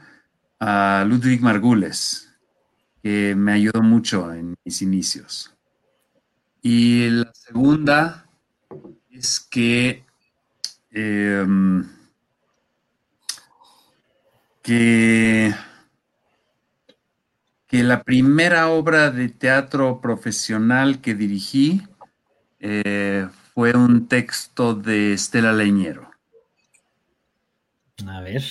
a Ludwig Margules, me ayudó mucho en mis inicios. Y la segunda es que, que, que, la primera obra de teatro profesional que dirigí eh, fue un texto de Estela Leñero. A ver.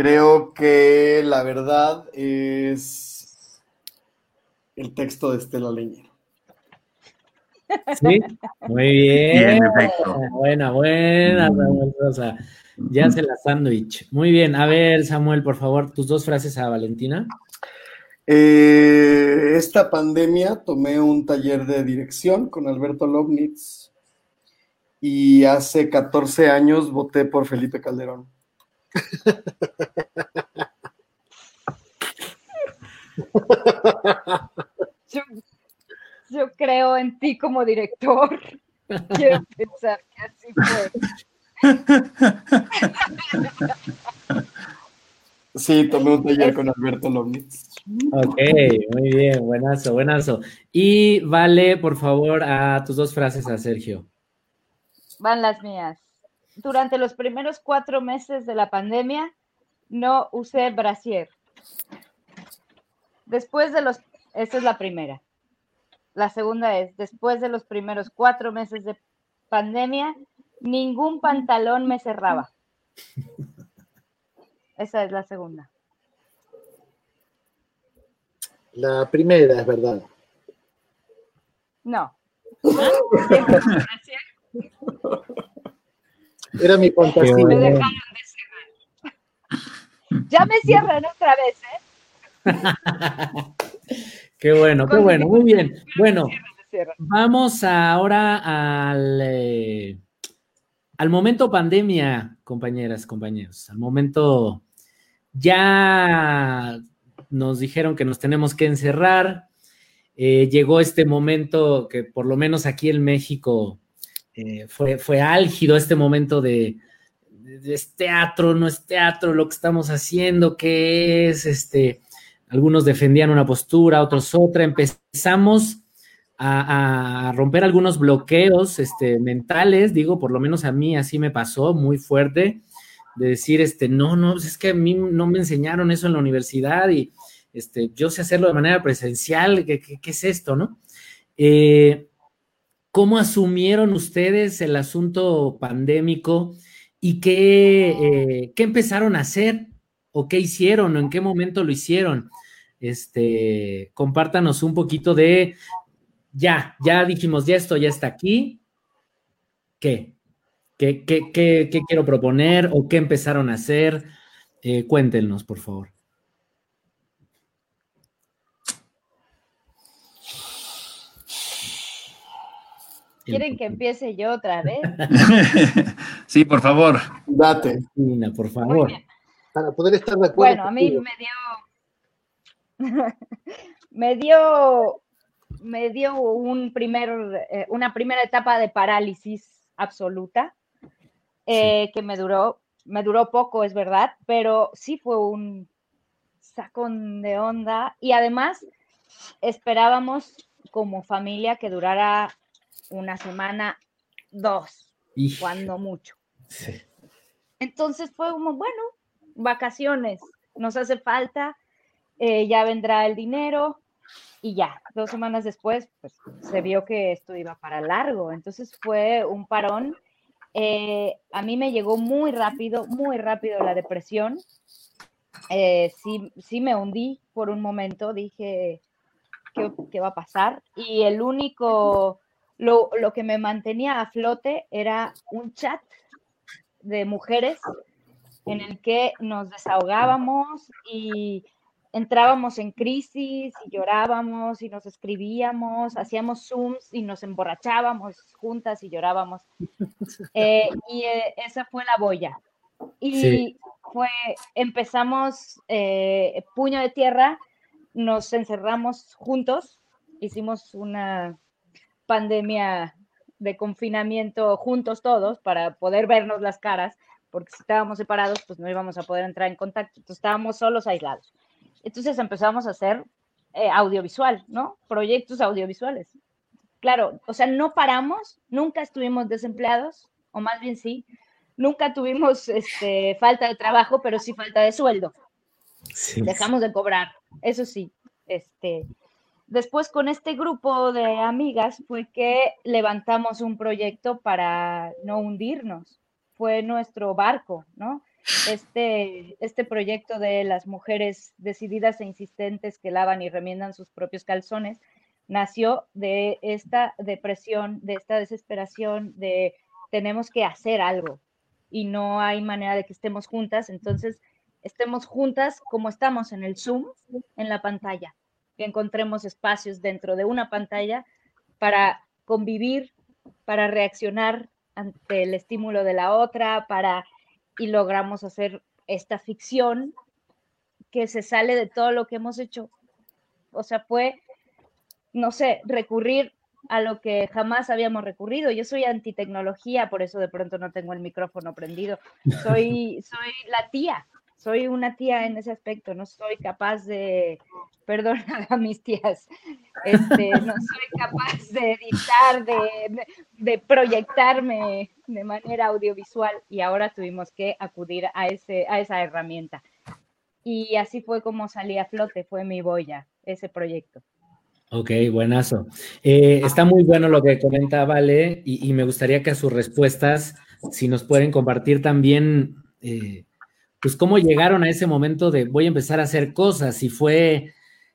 Creo que la verdad es el texto de Estela Leñero. Sí, muy bien. Buena, buena, Samuel Rosa. Ya se la sándwich. Muy bien. A ver, Samuel, por favor, tus dos frases a Valentina. Eh, esta pandemia tomé un taller de dirección con Alberto Lobnitz y hace 14 años voté por Felipe Calderón. Yo, yo, creo en ti como director. Quiero pensar que así fue. Sí, tomé un taller con Alberto Lomnitz. Ok, muy bien, buenazo, buenazo. Y vale, por favor, a tus dos frases a Sergio. Van las mías durante los primeros cuatro meses de la pandemia no usé brasier. Después de los, esta es la primera. La segunda es, después de los primeros cuatro meses de pandemia, ningún pantalón me cerraba. Esa es la segunda. La primera es verdad. No. Era mi fantasía. Me dejaron de cerrar. Ya me cierran otra vez, ¿eh? qué bueno, qué bueno, muy bien. Bueno, vamos ahora al, eh, al momento pandemia, compañeras, compañeros. Al momento ya nos dijeron que nos tenemos que encerrar. Eh, llegó este momento que por lo menos aquí en México eh, fue, fue álgido este momento de, es teatro, no es teatro, lo que estamos haciendo, qué es, este, algunos defendían una postura, otros otra, empezamos a, romper algunos bloqueos este, mentales, digo, por lo menos a mí así me pasó, muy fuerte, de decir, este, no, no, es que a mí no me enseñaron eso en la universidad y este, yo sé hacerlo de manera presencial, ¿qué, qué, qué es esto, no? Eh, ¿Cómo asumieron ustedes el asunto pandémico y qué, eh, qué, empezaron a hacer o qué hicieron o en qué momento lo hicieron? Este, compártanos un poquito de, ya, ya dijimos, ya esto ya está aquí. ¿Qué? ¿Qué, qué, qué, quiero proponer o qué empezaron a hacer? Eh, cuéntenos, por favor. ¿Quieren que empiece yo otra vez? sí, por favor. Date. Nina, por favor. Para poder estar de acuerdo. Bueno, a mí me dio. me dio. Me dio un primer, eh, una primera etapa de parálisis absoluta eh, sí. que me duró, me duró poco, es verdad, pero sí fue un, sacón de onda y además esperábamos como familia que durara una semana, dos, cuando mucho. Entonces fue como, bueno, vacaciones, nos hace falta, eh, ya vendrá el dinero y ya, dos semanas después, pues se vio que esto iba para largo, entonces fue un parón. Eh, a mí me llegó muy rápido, muy rápido la depresión. Eh, sí, sí me hundí por un momento, dije, ¿qué, qué va a pasar? Y el único, lo, lo que me mantenía a flote era un chat de mujeres en el que nos desahogábamos y entrábamos en crisis y llorábamos y nos escribíamos, hacíamos Zooms y nos emborrachábamos juntas y llorábamos. Eh, y eh, esa fue la boya. Y fue, empezamos eh, puño de tierra, nos encerramos juntos, hicimos una pandemia de confinamiento juntos todos para poder vernos las caras, porque si estábamos separados, pues no íbamos a poder entrar en contacto, entonces estábamos solos, aislados. Entonces empezamos a hacer eh, audiovisual, ¿no? Proyectos audiovisuales. Claro, o sea, no paramos, nunca estuvimos desempleados, o más bien sí, nunca tuvimos este, falta de trabajo, pero sí falta de sueldo. Dejamos de cobrar, eso sí. Este, después con este grupo de amigas fue que levantamos un proyecto para no hundirnos. Fue nuestro barco, ¿no? Este, este proyecto de las mujeres decididas e insistentes que lavan y remiendan sus propios calzones nació de esta depresión, de esta desesperación, de tenemos que hacer algo y no hay manera de que estemos juntas, entonces estemos juntas como estamos en el Zoom, en la pantalla, que encontremos espacios dentro de una pantalla para convivir, para reaccionar ante el estímulo de la otra, para y logramos hacer esta ficción que se sale de todo lo que hemos hecho. O sea, fue, no sé, recurrir a lo que jamás habíamos recurrido. Yo soy antitecnología, por eso de pronto no tengo el micrófono prendido. Soy, soy la tía, soy una tía en ese aspecto, no soy capaz de, perdonar a mis tías, este, no soy capaz de editar, de, de, proyectarme de manera audiovisual y ahora tuvimos que acudir a, ese, a esa herramienta. Y así fue como salí a flote, fue mi boya, ese proyecto. Ok, buenazo. Eh, está muy bueno lo que comenta Vale y, me gustaría que a sus respuestas, si nos pueden compartir también eh, pues cómo llegaron a ese momento de voy a empezar a hacer cosas, si fue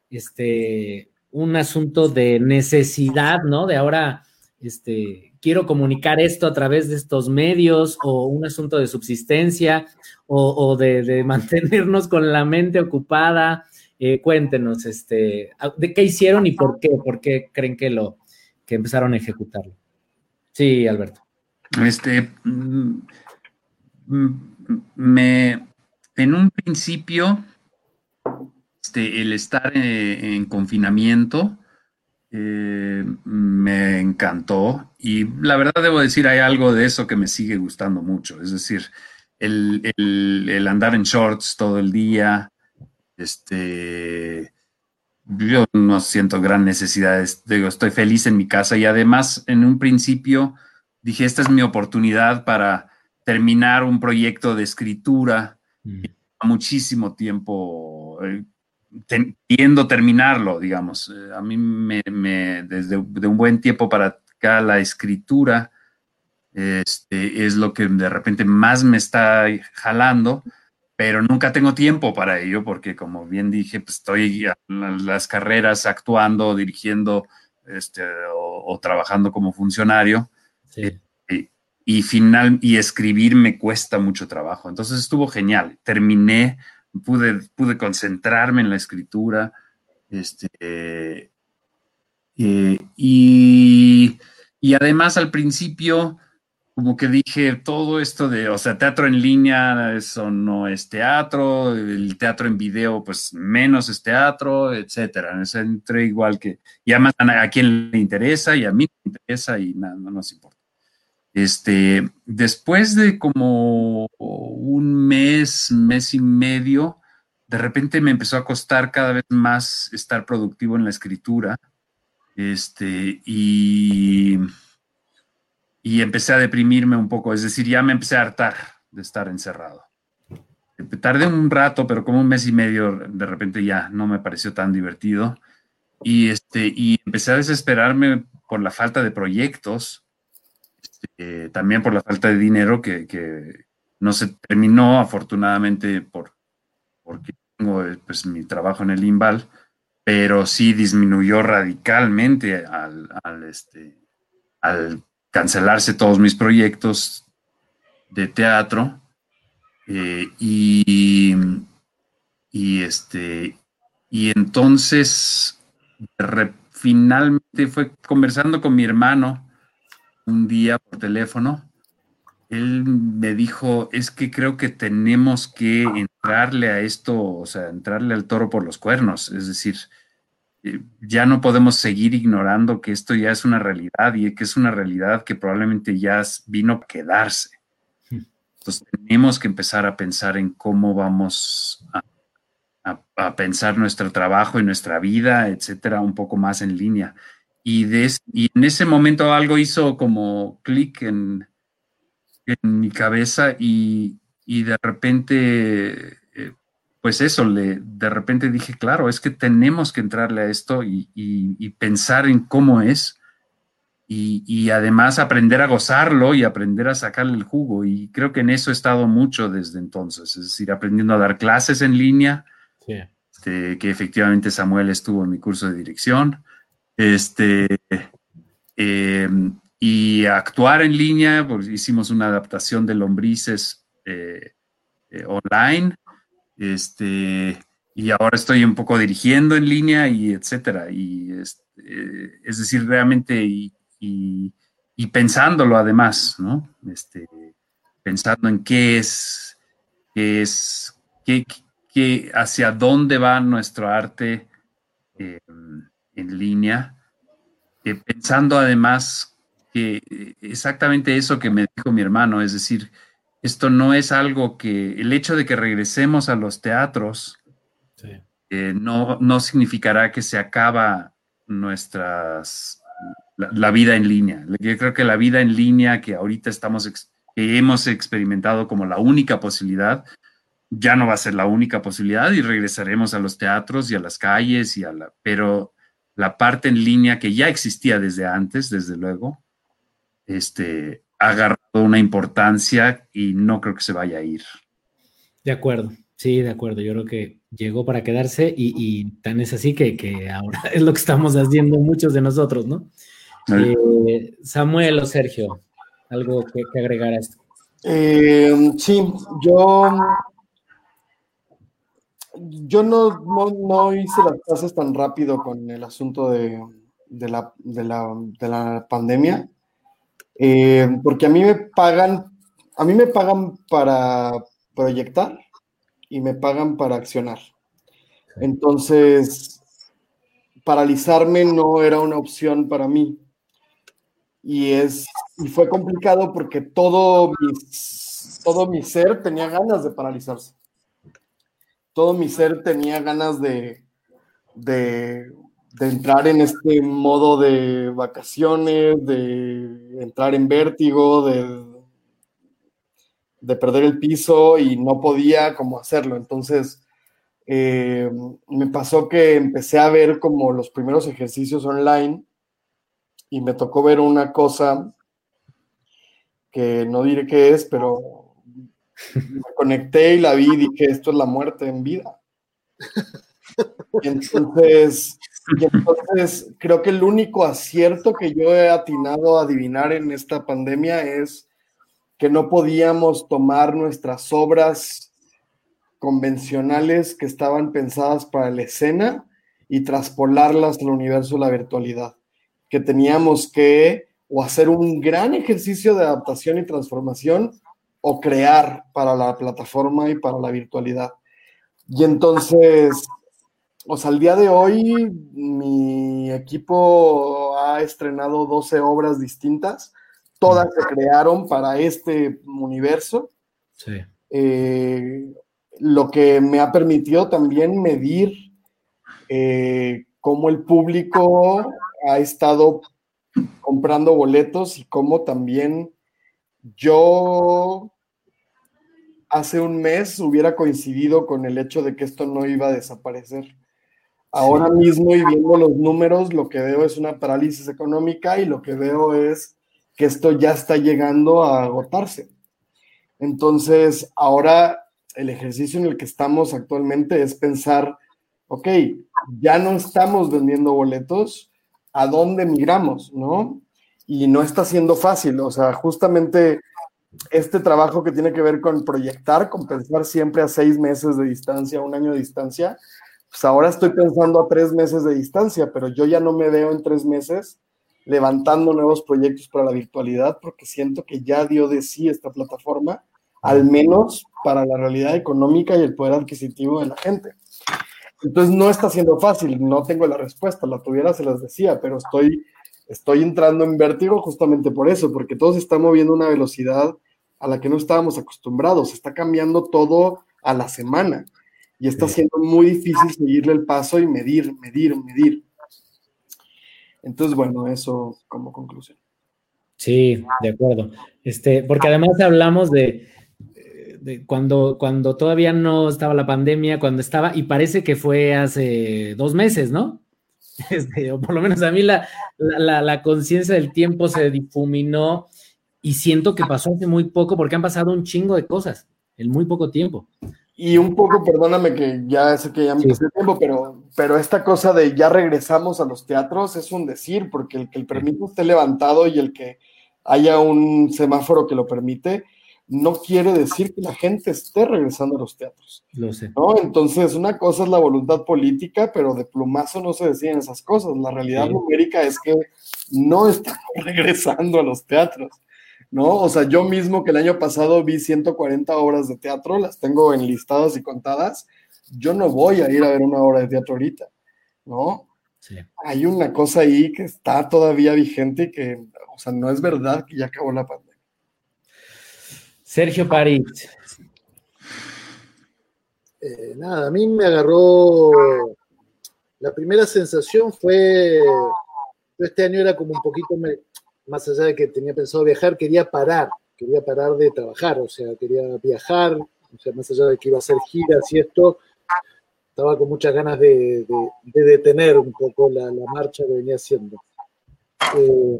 este un asunto de necesidad, ¿no? De ahora este quiero comunicar esto a través de estos medios o un asunto de subsistencia o, de, mantenernos con la mente ocupada. Eh, cuéntenos, este, ¿de qué hicieron y por qué? ¿Por qué creen que lo que empezaron a ejecutarlo? Sí, Alberto. Este, mm, mm, me, en un principio, este, el estar eh, en, confinamiento eh, me encantó. Y la verdad debo decir, hay algo de eso que me sigue gustando mucho, es decir, el, andar en shorts todo el día, este, yo no siento gran necesidad, estoy feliz en mi casa. Y además en un principio dije, esta es mi oportunidad para terminar un proyecto de escritura Mm. muchísimo tiempo eh, terminarlo, digamos. Eh, a mí me, desde de un buen tiempo para acá la escritura este, es lo que de repente más me está jalando, pero nunca tengo tiempo para ello porque como bien dije, pues estoy en las carreras actuando, dirigiendo este, o, trabajando como funcionario. Sí y final y escribir me cuesta mucho trabajo. Entonces estuvo genial. Terminé, pude, pude concentrarme en la escritura. Este, eh, y, y, además al principio, como que dije, todo esto de, o sea, teatro en línea, eso no es teatro, el teatro en video, pues menos es teatro, etcétera. Entré igual que, y además a, quien le interesa y a mí me interesa y nada, no nos importa. Este, después de como un mes, mes y medio, de repente me empezó a costar cada vez más estar productivo en la escritura. Este, y, y empecé a deprimirme un poco, es decir, ya me empecé a hartar de estar encerrado. Tardé un rato, pero como un mes y medio, de repente ya no me pareció tan divertido. Y, este, y empecé a desesperarme por la falta de proyectos, este, también por la falta de dinero que, que, no se terminó, afortunadamente, por, porque tengo pues, mi trabajo en el INVAL, pero sí disminuyó radicalmente al, al, este, al cancelarse todos mis proyectos de teatro. Eh, y, y, este, y entonces finalmente fue conversando con mi hermano un día por teléfono él me dijo, es que creo que tenemos que entrarle a esto, o sea, entrarle al toro por los cuernos, es decir, eh, ya no podemos seguir ignorando que esto ya es una realidad y que es una realidad que probablemente ya vino a quedarse. Entonces tenemos que empezar a pensar en cómo vamos a, pensar nuestro trabajo y nuestra vida, etcétera, un poco más en línea. Y, y en ese momento algo hizo como clic en, en mi cabeza y, de repente, eh, pues eso, le, de repente dije, claro, es que tenemos que entrarle a esto y, pensar en cómo es y, además aprender a gozarlo y aprender a sacarle el jugo. Y creo que en eso he estado mucho desde entonces, es decir, aprendiendo a dar clases en línea, este, que efectivamente Samuel estuvo en mi curso de dirección. Este, eh, y actuar en línea, pues hicimos una adaptación de lombrices eh, eh, online, este, y ahora estoy un poco dirigiendo en línea y etcétera, y es, es decir, realmente y, y, pensándolo además, ¿no? Este, pensando en qué es, qué es, qué, qué, hacia dónde va nuestro arte en línea, pensando además que exactamente eso que me dijo mi hermano, es decir, esto no es algo que el hecho de que regresemos a los teatros eh, no, no significará que se acaba nuestras la, vida en línea. Yo creo que la vida en línea que ahorita estamos que hemos experimentado como la única posibilidad ya no va a ser la única posibilidad y regresaremos a los teatros y a las calles y a la pero la parte en línea que ya existía desde antes, desde luego, este, ha agarrado una importancia y no creo que se vaya a ir. De acuerdo, sí, de acuerdo. Yo creo que llegó para quedarse y, tan es así que, ahora es lo que estamos haciendo muchos de nosotros, ¿no? Eh, Samuel o Sergio, algo que, agregar a esto. Eh, sí, yo, yo no, no, hice las clases tan rápido con el asunto de, la, de la pandemia. Eh, porque a mí me pagan, a mí me pagan para proyectar y me pagan para accionar. Entonces, paralizarme no era una opción para mí. Y, es, y fue complicado porque todo mi, todo mi ser tenía ganas de paralizarse. Todo mi ser tenía ganas de, de entrar en este modo de vacaciones, de entrar en vértigo, de, de perder el piso y no podía como hacerlo. Entonces, eh, me pasó que empecé a ver como los primeros ejercicios online y me tocó ver una cosa que no diré qué es, pero me conecté y la vi y dije, esto es la muerte en vida. Y entonces y entonces creo que el único acierto que yo he atinado a adivinar en esta pandemia es que no podíamos tomar nuestras obras convencionales que estaban pensadas para la escena y traspolarlas al universo de la virtualidad. Que teníamos que o hacer un gran ejercicio de adaptación y transformación o crear para la plataforma y para la virtualidad. Y entonces o sea, al día de hoy mi equipo ha estrenado 12 obras distintas, todas se crearon para este universo. Sí. Eh, lo que me ha permitido también medir eh, cómo el público ha estado comprando boletos y cómo también yo hace un mes hubiera coincidido con el hecho de que esto no iba a desaparecer. Ahora mismo y viendo los números, lo que veo es una parálisis económica y lo que veo es que esto ya está llegando a agotarse. Entonces, ahora el ejercicio en el que estamos actualmente es pensar, ok, ya no estamos vendiendo boletos, ¿a dónde migramos? ¿No? Y no está siendo fácil, o sea, justamente este trabajo que tiene que ver con proyectar, con pensar siempre a seis meses de distancia, un año de distancia, pues ahora estoy pensando a tres meses de distancia, pero yo ya no me veo en tres meses levantando nuevos proyectos para la virtualidad porque siento que ya dio de sí esta plataforma, al menos para la realidad económica y el poder adquisitivo de la gente. Entonces no está siendo fácil, no tengo la respuesta, la tuviera se las decía, pero estoy, estoy entrando en vértigo justamente por eso, porque todo se está moviendo a una velocidad a la que no estábamos acostumbrados, está cambiando todo a la semana y está siendo muy difícil seguirle el paso y medir, medir, medir. Entonces, bueno, eso como conclusión. Sí, de acuerdo. Este, porque además hablamos de, cuando, cuando todavía no estaba la pandemia, cuando estaba, y parece que fue hace dos meses, ¿no? Este, o por lo menos a mí la, la, la conciencia del tiempo se difuminó y siento que pasó hace muy poco porque han pasado un chingo de cosas en muy poco tiempo. Y un poco, perdóname que ya sé que ya me sí. tiempo, pero, pero esta cosa de ya regresamos a los teatros es un decir, porque el que el permiso esté levantado y el que haya un semáforo que lo permite, no quiere decir que la gente esté regresando a los teatros. Lo sé. ¿no? Entonces, una cosa es la voluntad política, pero de plumazo no se deciden esas cosas. La realidad sí. numérica es que no estamos regresando a los teatros. ¿No? O sea, yo mismo que el año pasado vi 140 obras de teatro, las tengo enlistadas y contadas, yo no voy a ir a ver una obra de teatro ahorita, ¿no? Sí. Hay una cosa ahí que está todavía vigente y que, o sea, no es verdad que ya acabó la pandemia. Sergio París. Eh, nada, a mí me agarró, la primera sensación fue, este año era como un poquito, más allá de que tenía pensado viajar, quería parar, quería parar de trabajar, o sea, quería viajar, o sea, más allá de que iba a hacer giras y esto, estaba con muchas ganas de, de, de detener un poco la, marcha que venía haciendo. Eh,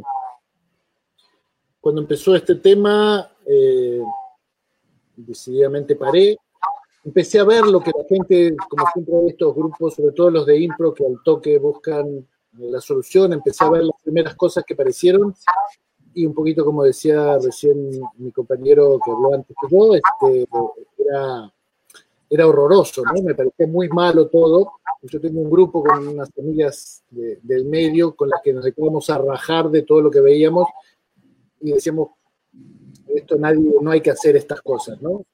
cuando empezó este tema, eh, decididamente paré, empecé a ver lo que la gente, como siempre estos grupos, sobre todo los de impro, que al toque buscan la solución, empecé a ver las primeras cosas que aparecieron y un poquito como decía recién mi compañero que habló antes que yo, este, era, era horroroso, ¿no? Me parecía muy malo todo. Yo tengo un grupo con unas familias de, del medio con las que nos dedicamos a rajar de todo lo que veíamos y decíamos, esto nadie, no hay que hacer estas cosas, ¿no?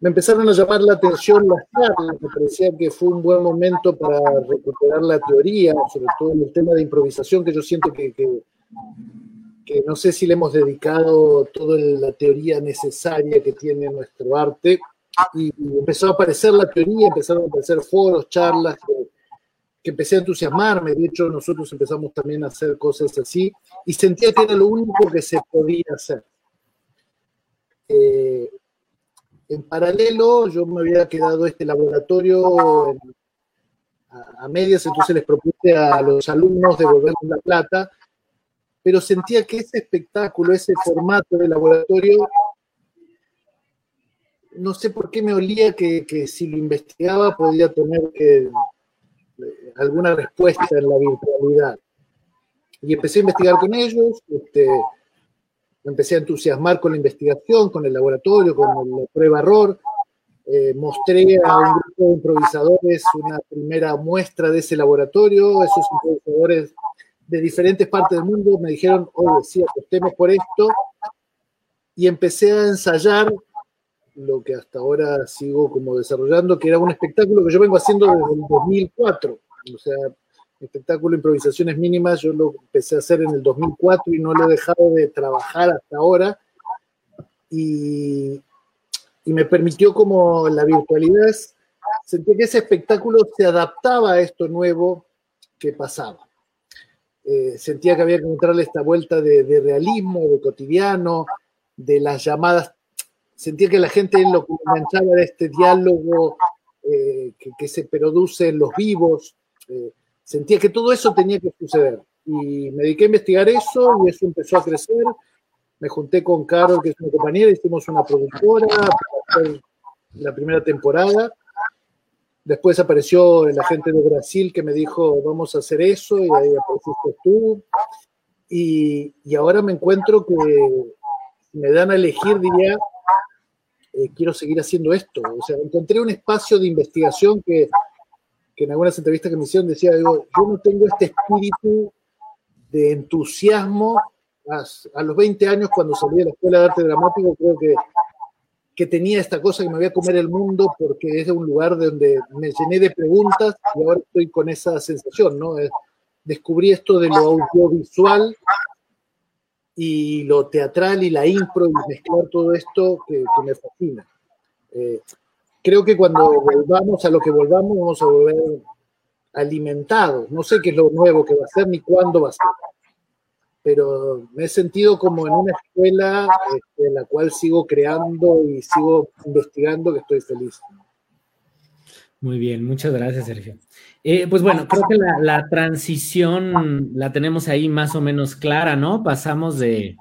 Me empezaron a llamar la atención las charlas, me parecía que fue un buen momento para recuperar la teoría, sobre todo en el tema de improvisación, que yo siento que, que, que no sé si le hemos dedicado toda la teoría necesaria que tiene nuestro arte, y empezó a aparecer la teoría, empezaron a aparecer foros, charlas, que, que empecé a entusiasmarme, de hecho nosotros empezamos también a hacer cosas así, y sentía que era lo único que se podía hacer. Eh, en paralelo, yo me había quedado este laboratorio a, medias, entonces les propuse a los alumnos devolvernos la plata, pero sentía que ese espectáculo, ese formato de laboratorio, no sé por qué me olía que, si lo investigaba podía tener que, alguna respuesta en la virtualidad. Y empecé a investigar con ellos, este, empecé a entusiasmar con la investigación, con el laboratorio, con la prueba-error. Eh, mostré a un grupo de improvisadores una primera muestra de ese laboratorio. Esos improvisadores de diferentes partes del mundo me dijeron, oye, sí, apostemos por esto. Y empecé a ensayar lo que hasta ahora sigo como desarrollando, que era un espectáculo que yo vengo haciendo desde el 2004. O sea, espectáculo Improvisaciones Mínimas, yo lo empecé a hacer en el 2004 y no lo he dejado de trabajar hasta ahora. Y, me permitió como la virtualidad, sentí que ese espectáculo se adaptaba a esto nuevo que pasaba. Eh, sentía que había que encontrarle esta vuelta de, realismo, de cotidiano, de las llamadas. Sentía que la gente lo que enganchaba de este diálogo eh, que, se produce en los vivos. Eh, sentía que todo eso tenía que suceder. Y me dediqué a investigar eso y eso empezó a crecer. Me junté con Carol, que es una compañera, hicimos una productora para la primera temporada Después apareció la gente de Brasil que me dijo, vamos a hacer eso, y ahí apareciste tú. Y, y ahora me encuentro que me dan a elegir, diría, eh, quiero seguir haciendo esto. O sea, encontré un espacio de investigación que, que en algunas entrevistas que me hicieron decía, digo, yo no tengo este espíritu de entusiasmo. A, a los 20 años, cuando salí de la Escuela de Arte Dramático, creo que que tenía esta cosa que me voy a comer el mundo porque es de un lugar donde me llené de preguntas y ahora estoy con esa sensación, ¿no? Descubrí esto de lo audiovisual y lo teatral y la impro y mezclar todo esto que, me fascina. Eh, creo que cuando volvamos a lo que volvamos vamos a volver alimentados. No sé qué es lo nuevo que va a ser ni cuándo va a ser pero me he sentido como en una escuela este, en la cual sigo creando y sigo investigando que estoy feliz. Muy bien, muchas gracias, Sergio. Eh, pues bueno, creo que la, transición la tenemos ahí más o menos clara, ¿no? Pasamos de,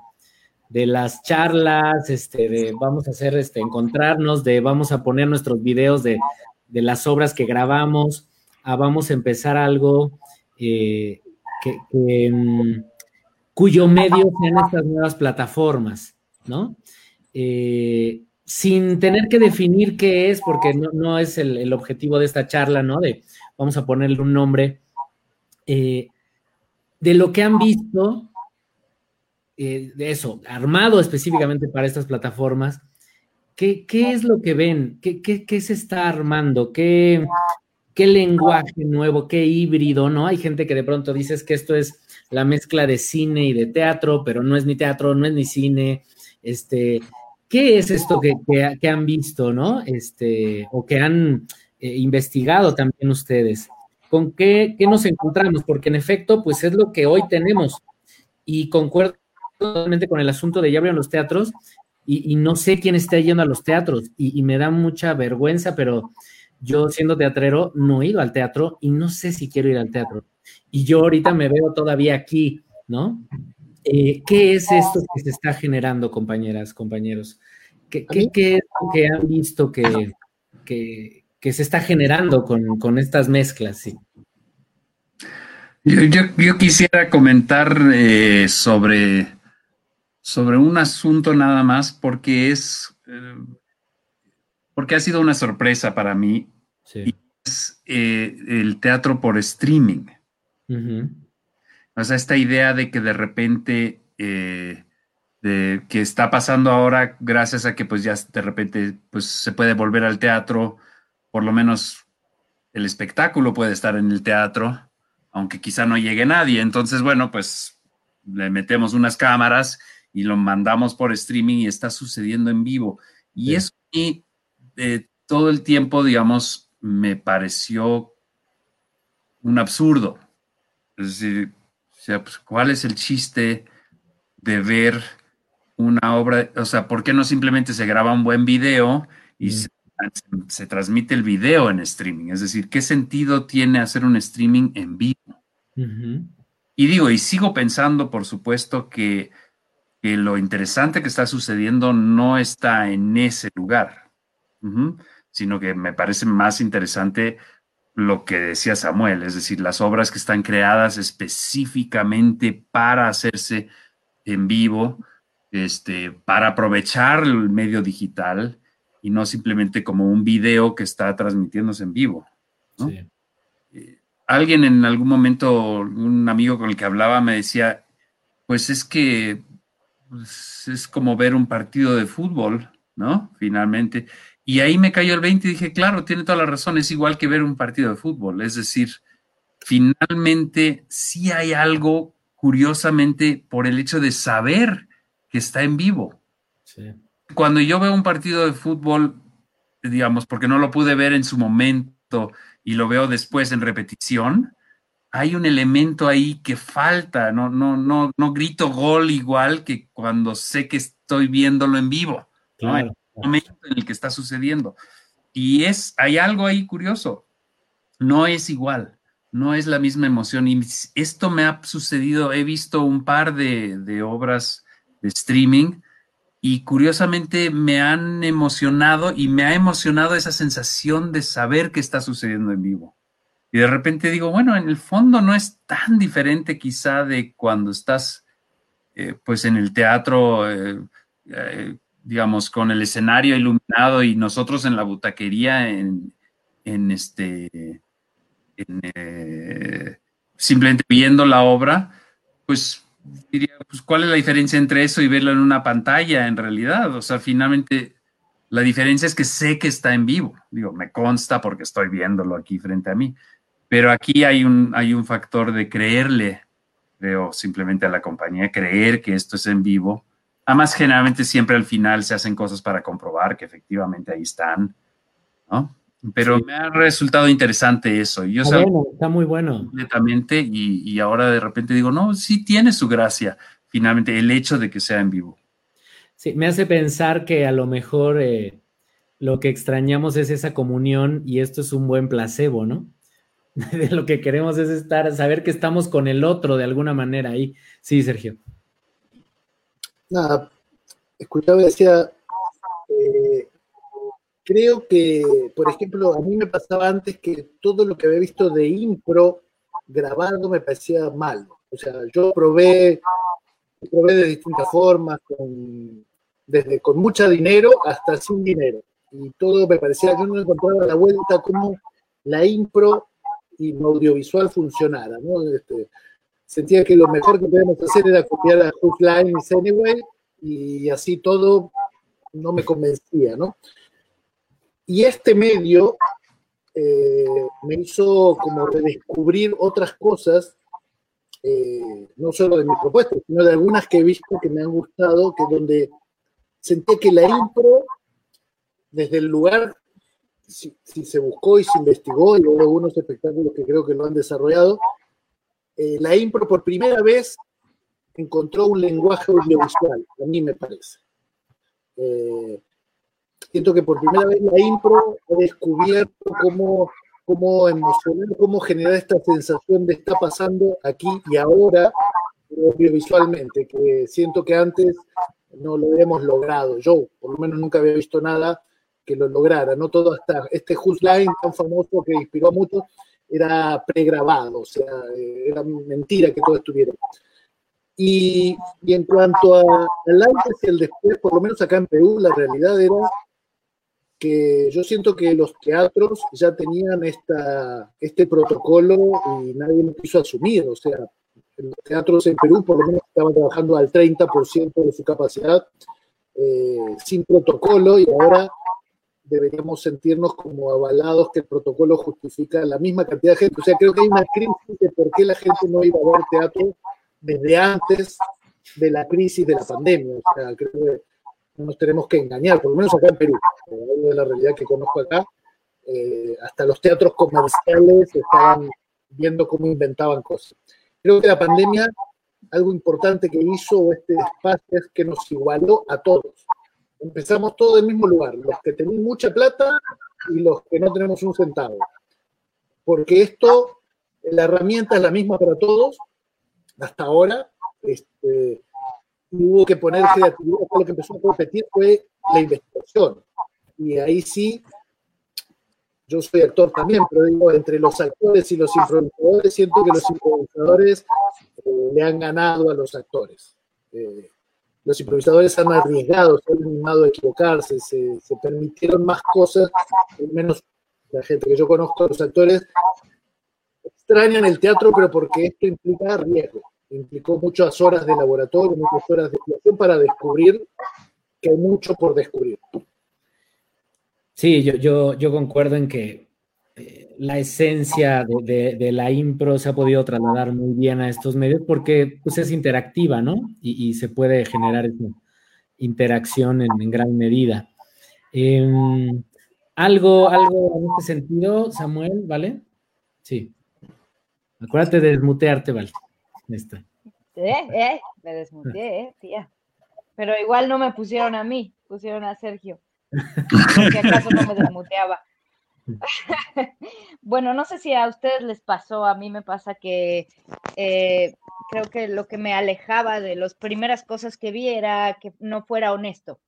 las charlas, este, de vamos a hacer, este, encontrarnos, de vamos a poner nuestros videos de, las obras que grabamos, a vamos a empezar algo eh, que mm, cuyo medio sean estas nuevas plataformas, ¿no? Eh, sin tener que definir qué es, porque no, es el, objetivo de esta charla, ¿no? De vamos a ponerle un nombre. Eh, de lo que han visto, eh, de eso, armado específicamente para estas plataformas, ¿qué, es lo que ven? ¿Qué, qué se está armando? ¿Qué, ¿Qué lenguaje nuevo? ¿Qué híbrido? ¿No? Hay gente que de pronto dices que esto es la mezcla de cine y de teatro, pero no es ni teatro, no es ni cine. Este, ¿qué es esto que, han visto, no? Este, o que han eh, investigado también ustedes. ¿Con qué, nos encontramos? Porque en efecto, pues es lo que hoy tenemos. Y concuerdo totalmente con el asunto de ya abrieron los teatros y, no sé quién está yendo a los teatros y, y me da mucha vergüenza, pero yo siendo teatrero no he ido al teatro y no sé si quiero ir al teatro y yo ahorita me veo todavía aquí, ¿no? Eh, ¿Qué es esto que se está generando, compañeras, compañeros? ¿Qué, es lo que han visto que, que, se está generando con, estas mezclas? Sí. Yo, quisiera comentar eh, sobre, sobre un asunto nada más, porque es eh, porque ha sido una sorpresa para mí. es el teatro por streaming. O sea, esta idea de que de repente, eh, de, que está pasando ahora gracias a que pues ya de repente pues se puede volver al teatro, por lo menos el espectáculo puede estar en el teatro, aunque quizá no llegue nadie. Entonces, bueno, pues le metemos unas cámaras y lo mandamos por streaming y está sucediendo en vivo. Y eso y, eh, todo el tiempo, digamos, me pareció un absurdo. Es decir, pues, ¿cuál es el chiste de ver una obra? O sea, ¿por qué no simplemente se graba un buen video y mm. se, transmite el video en streaming? Es decir, ¿qué sentido tiene hacer un streaming en vivo? Y digo, y sigo pensando, por supuesto, que, lo interesante que está sucediendo no está en ese lugar, sino que me parece más interesante lo que decía Samuel, es decir, las obras que están creadas específicamente para hacerse en vivo, este, para aprovechar el medio digital y no simplemente como un video que está transmitiéndose en vivo. Eh, alguien en algún momento, un amigo con el que hablaba, me decía, pues es que pues, es como ver un partido de fútbol, ¿no? Finalmente. Y ahí me cayó el 20 y dije, claro, tiene toda la razón, es igual que ver un partido de fútbol. Es decir, finalmente sí hay algo, curiosamente, por el hecho de saber que está en vivo. cuando yo veo un partido de fútbol, digamos, porque no lo pude ver en su momento y lo veo después en repetición, hay un elemento ahí que falta, no, no, no, no grito gol igual que cuando sé que estoy viéndolo en vivo, ¿no? En el momento en el que está sucediendo. Y es, hay algo ahí curioso, no es igual, no es la misma emoción. Y esto me ha sucedido, he visto un par de, de obras de streaming y curiosamente me han emocionado y me ha emocionado esa sensación de saber que está sucediendo en vivo. Y de repente digo, bueno, en el fondo no es tan diferente quizá de cuando estás eh, pues en el teatro, eh, eh, digamos, con el escenario iluminado y nosotros en la butaquería en, en este, simplemente viendo la obra, pues diría, pues, ¿cuál es la diferencia entre eso y verlo en una pantalla en realidad? O sea, finalmente, la diferencia es que sé que está en vivo. Digo, me consta porque estoy viéndolo aquí frente a mí. Pero aquí hay un, hay un factor de creerle, creo, simplemente a la compañía, creer que esto es en vivo. Además, generalmente siempre al final se hacen cosas para comprobar que efectivamente ahí están, ¿no? Pero me ha resultado interesante eso. Yo está, bueno, está muy bueno. Completamente, y, y, ahora de repente digo, no, sí tiene su gracia, finalmente, el hecho de que sea en vivo. Sí, me hace pensar que a lo mejor eh, lo que extrañamos es esa comunión y esto es un buen placebo, ¿no? Lo que queremos es estar, saber que estamos con el otro de alguna manera ahí. Sí, Sergio. Nada, escuchaba, decía, eh, creo que, por ejemplo, a mí me pasaba antes que todo lo que había visto de impro grabado me parecía mal. O sea, yo probé, probé de distintas formas, desde con mucho dinero hasta sin dinero. Y todo me parecía, yo no encontraba la vuelta como la impro y lo audiovisual funcionara. ¿no? Este, sentía que lo mejor que podíamos hacer era copiar a Hook Lines Anyway y así todo no me convencía, ¿no? Y este medio eh, me hizo como redescubrir otras cosas, eh, no solo de mi propuesta, sino de algunas que he visto que me han gustado, que donde sentí que la impro, desde el lugar, si, se buscó y se investigó, y hubo algunos espectáculos que creo que lo han desarrollado, eh, la impro por primera vez encontró un lenguaje audiovisual, a mí me parece. Siento que por primera vez la impro ha descubierto cómo, cómo emocionar, cómo generar esta sensación de está pasando aquí y ahora audiovisualmente, que siento que antes no lo habíamos logrado. Yo, por lo menos, nunca había visto nada que lo lograra. No todo hasta este Who's Line tan famoso que inspiró a muchos era pregrabado, o sea, era mentira que todo estuviera. Y, y en cuanto al antes y el después, por lo menos acá en Perú, la realidad era que yo siento que los teatros ya tenían esta, este protocolo y nadie lo quiso asumir. O sea, los teatros en Perú por lo menos estaban trabajando al 30% de su capacidad eh, sin protocolo y ahora deberíamos sentirnos como avalados que el protocolo justifica la misma cantidad de gente. O sea, creo que hay una crisis de por qué la gente no iba a ver teatro desde antes de la crisis de la pandemia. O sea, creo que no nos tenemos que engañar, por lo menos acá en Perú, de la realidad que conozco acá, eh, hasta los teatros comerciales estaban viendo cómo inventaban cosas. Creo que la pandemia, algo importante que hizo este espacio es que nos igualó a todos. Empezamos todos del mismo lugar, los que tenían mucha plata y los que no tenemos un centavo. Porque esto, la herramienta es la misma para todos, hasta ahora. Este, hubo que poner creatividad, lo que empezó a competir fue la investigación. Y ahí sí, yo soy actor también, pero digo, entre los actores y los improvisadores, siento que los improvisadores eh, le han ganado a los actores. Eh, los improvisadores han arriesgado, se han animado a equivocarse, se, permitieron más cosas, al menos la gente que yo conozco, los actores extrañan el teatro, pero porque esto implica riesgo implicó muchas horas de laboratorio, muchas horas de exploración para descubrir que hay mucho por descubrir. Sí, yo, yo, yo concuerdo en que la esencia de, la impro se ha podido trasladar muy bien a estos medios porque pues, es interactiva, ¿no? Y, se puede generar interacción en, gran medida. Em, algo, algo en este sentido, Samuel, ¿vale? Sí. Acuérdate de desmutearte, ¿vale? Eh, eh, me desmuteé, eh, tía. Pero igual no me pusieron a mí, pusieron a Sergio. Que acaso no me desmuteaba. bueno, no sé si a ustedes les pasó, a mí me pasa que eh, creo que lo que me alejaba de las primeras cosas que vi era que no fuera honesto.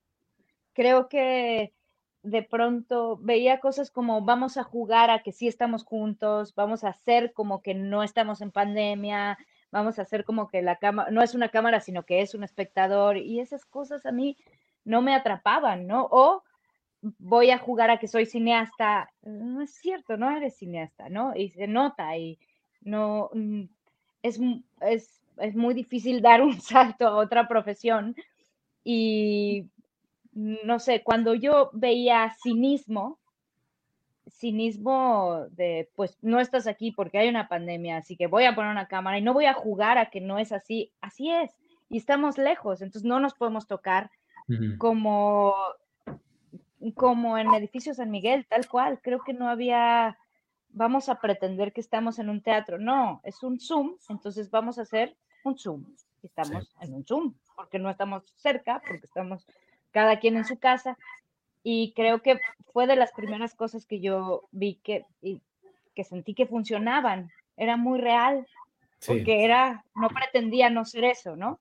Creo que de pronto veía cosas como vamos a jugar a que sí estamos juntos, vamos a hacer como que no estamos en pandemia, vamos a hacer como que la cámara no es una cámara, sino que es un espectador y esas cosas a mí no me atrapaban, ¿no? O voy a jugar a que soy cineasta, no es cierto, no eres cineasta, ¿no? Y se nota y no, mm, es, es, es muy difícil dar un salto a otra profesión y no sé, cuando yo veía cinismo, cinismo de, pues no estás aquí porque hay una pandemia, así que voy a poner una cámara y no voy a jugar a que no es así, así es, y estamos lejos, entonces no nos podemos tocar como como en edificio San Miguel, tal cual. Creo que no había, vamos a pretender que estamos en un teatro. No, es un Zoom, entonces vamos a hacer un Zoom. Estamos en un Zoom, porque no estamos cerca, porque estamos cada quien en su casa. Y creo que fue de las primeras cosas que yo vi que, que sentí que funcionaban. Era muy real, porque era, no pretendía no ser eso, ¿no?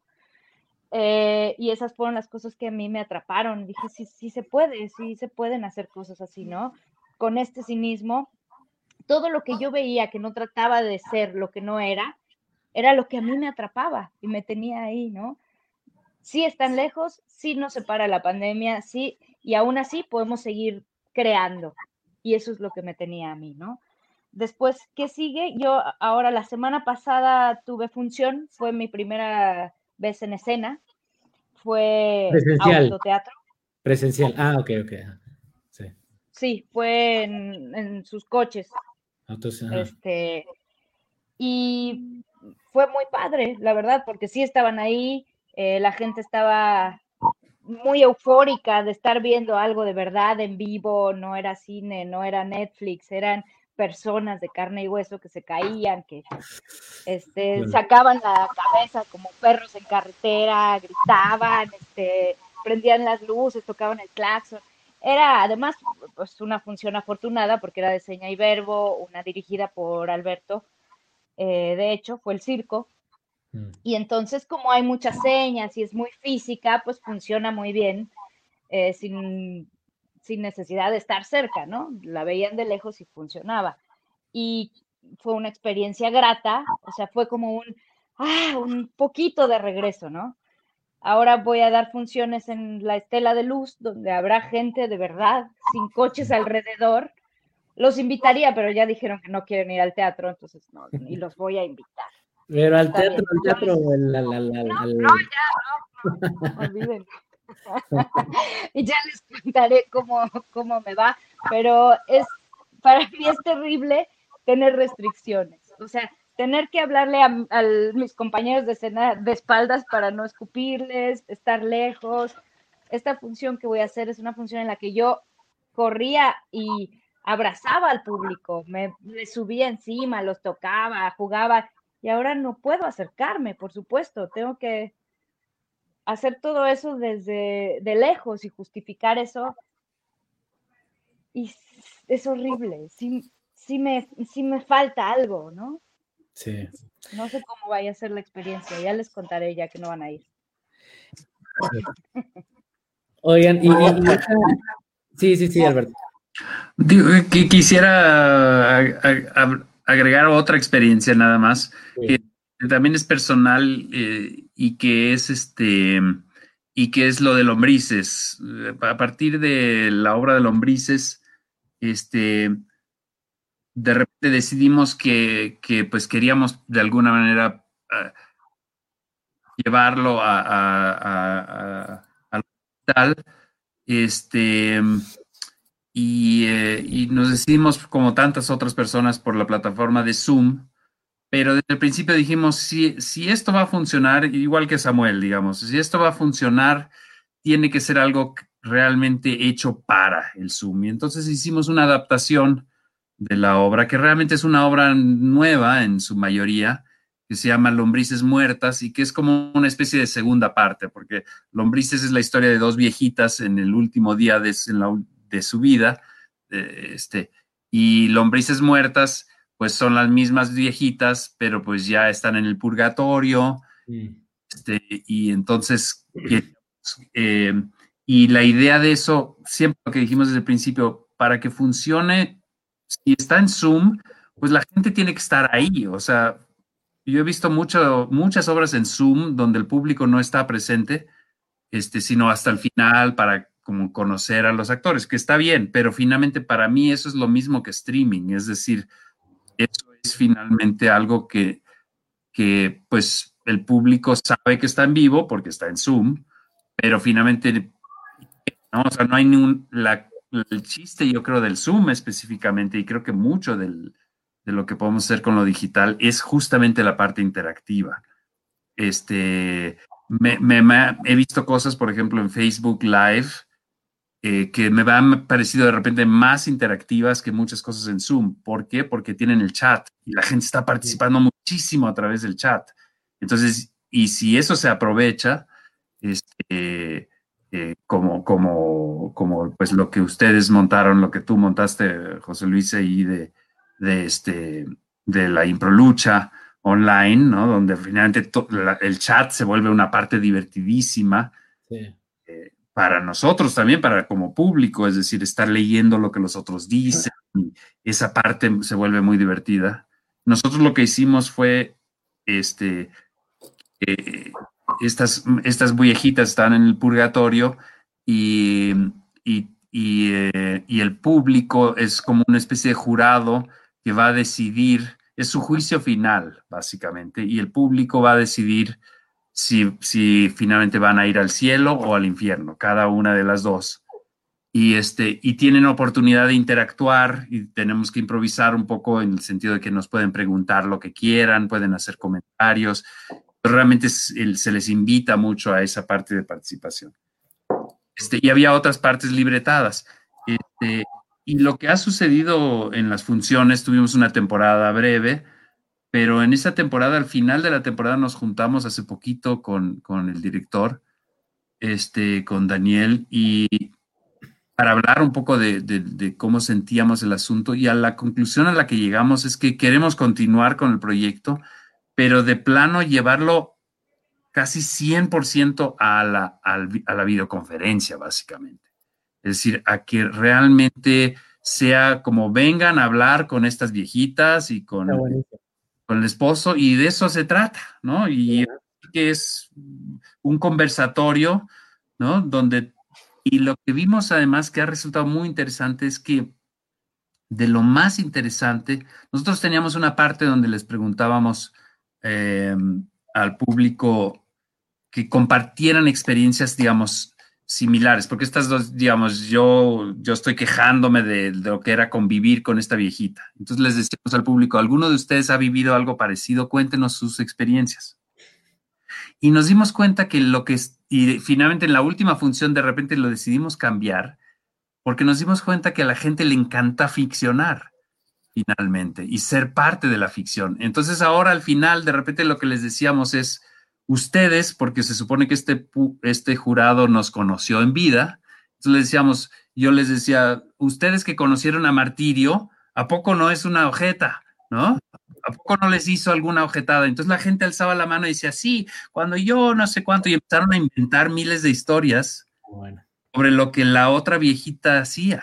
Eh, y esas fueron las cosas que a mí me atraparon. Dije, sí, sí se puede, sí se pueden hacer cosas así, ¿no? Con este cinismo, todo lo que yo veía que no trataba de ser lo que no era, era lo que a mí me atrapaba y me tenía ahí, ¿no? Sí están lejos, sí nos separa la pandemia, sí, y aún así podemos seguir creando. Y eso es lo que me tenía a mí, ¿no? Después, ¿qué sigue? Yo ahora la semana pasada tuve función, fue mi primera vez en escena. Fue Presencial. autoteatro. Presencial. Ah, ok, ok. Sí, sí fue en, sus coches. este, y fue muy padre, la verdad, porque sí estaban ahí, eh, la gente estaba muy eufórica de estar viendo algo de verdad en vivo, no era cine, no era Netflix, eran personas de carne y hueso que se caían, que este, sacaban la cabeza como perros en carretera, gritaban, este, prendían las luces, tocaban el claxon. Era además pues, una función afortunada porque era de seña y verbo, una dirigida por Alberto, eh, de hecho, fue el circo. Mm. Y entonces, como hay muchas señas y es muy física, pues funciona muy bien, eh, sin sin necesidad de estar cerca, ¿no? La veían de lejos y funcionaba. Y fue una experiencia grata, o sea, fue como un, ah, un poquito de regreso, ¿no? Ahora voy a dar funciones en la Estela de Luz, donde habrá gente de verdad, sin coches alrededor. Los invitaría, pero ya dijeron que no quieren ir al teatro, entonces no, y los voy a invitar. Pero al teatro, al teatro, no, ya, no, olviden. y ya les contaré cómo, cómo me va, pero es, para mí es terrible tener restricciones, o sea, tener que hablarle a, mis compañeros de escena de espaldas para no escupirles, estar lejos. Esta función que voy a hacer es una función en la que yo corría y abrazaba al público, me subía encima, los tocaba, jugaba, y ahora no puedo acercarme, por supuesto, tengo que hacer todo eso desde de lejos y justificar eso. Y es horrible, sí, sí, me, sí me falta algo, ¿no? Sí. No sé cómo vaya a ser la experiencia, ya les contaré ya que no van a ir. Oigan, y, sí, sí, sí, Alberto. Quisiera agregar otra experiencia nada más también es personal eh, y que es este y que es lo de lombrices. A partir de la obra de lombrices, este, de repente decidimos que, pues queríamos de alguna manera ah, llevarlo a, al hospital. Este, y, eh, y nos decidimos, como tantas otras personas, por la plataforma de Zoom pero desde el principio dijimos, si, si esto va a funcionar, igual que Samuel, digamos, si esto va a funcionar, tiene que ser algo realmente hecho para el Zoom. Y entonces hicimos una adaptación de la obra, que realmente es una obra nueva en su mayoría, que se llama Lombrices Muertas y que es como una especie de segunda parte, porque Lombrices es la historia de dos viejitas en el último día de, su vida, este, y Lombrices Muertas, pues son las mismas viejitas, pero pues ya están en el purgatorio, este, y entonces, eh, y la idea de eso, siempre lo que dijimos desde el principio, para que funcione, si está en Zoom, pues la gente tiene que estar ahí, o sea, yo he visto mucho, muchas obras en Zoom donde el público no está presente, este, sino hasta el final para como conocer a los actores, que está bien, pero finalmente para mí eso es lo mismo que streaming, es decir, eso es finalmente algo que, que pues el público sabe que está en vivo porque está en Zoom, pero finalmente, no, o sea, no hay ningún, la, el chiste yo creo del Zoom específicamente, y creo que mucho del, de lo que podemos hacer con lo digital es justamente la parte interactiva. Este, me, he visto cosas, por ejemplo, en Facebook Live, eh, que me han parecido de repente más interactivas que muchas cosas en Zoom. ¿Por qué? Porque tienen el chat y la gente está participando muchísimo a través del chat. Entonces, y si eso se aprovecha, este, eh, como, como, como pues lo que ustedes montaron, lo que tú montaste, José Luis, ahí de, de, este, de la improlucha online, ¿no? Donde finalmente el chat se vuelve una parte divertidísima eh, para nosotros también, para como público, es decir, estar leyendo lo que los otros dicen, esa parte se vuelve muy divertida. Nosotros lo que hicimos fue, este, eh, estas, estas viejitas están en el purgatorio y, y, eh, y el público es como una especie de jurado que va a decidir, es su juicio final, básicamente, y el público va a decidir si, si finalmente van a ir al cielo o al infierno, cada una de las dos. Y, este, y tienen oportunidad de interactuar y tenemos que improvisar un poco en el sentido de que nos pueden preguntar lo que quieran, pueden hacer comentarios. Pero realmente se les invita mucho a esa parte de participación. Este, y había otras partes libretadas. Este, y lo que ha sucedido en las funciones, tuvimos una temporada breve, pero en esa temporada, al final de la temporada, nos juntamos hace poquito con, el director, este, con Daniel, y para hablar un poco de, de, cómo sentíamos el asunto. Y a la conclusión a la que llegamos es que queremos continuar con el proyecto, pero de plano llevarlo casi 100% a la, a la videoconferencia, básicamente. Es decir, a que realmente sea como vengan a hablar con estas viejitas y con, con el esposo, y de eso se trata, ¿no? Y que es un conversatorio, ¿no? Donde, y lo que vimos además que ha resultado muy interesante es que de lo más interesante, nosotros teníamos una parte donde les preguntábamos em, al público que compartieran experiencias, digamos, similares, porque estas dos, digamos, yo, yo estoy quejándome de, lo que era convivir con esta viejita. Entonces les decimos al público, ¿alguno de ustedes ha vivido algo parecido? Cuéntenos sus experiencias. Y nos dimos cuenta que lo que, y finalmente en la última función de repente lo decidimos cambiar, porque nos dimos cuenta que a la gente le encanta ficcionar finalmente y ser parte de la ficción. Entonces ahora al final de repente lo que les decíamos es, ustedes, porque se supone que este, este jurado nos conoció en vida, entonces les decíamos, yo les decía, ustedes que conocieron a Martirio, ¿a poco no es una ojeta? ¿No? ¿A poco no les hizo alguna ojetada? Entonces la gente alzaba la mano y decía, sí, cuando yo no sé cuánto, y empezaron a inventar miles de historias sobre lo que la otra viejita hacía.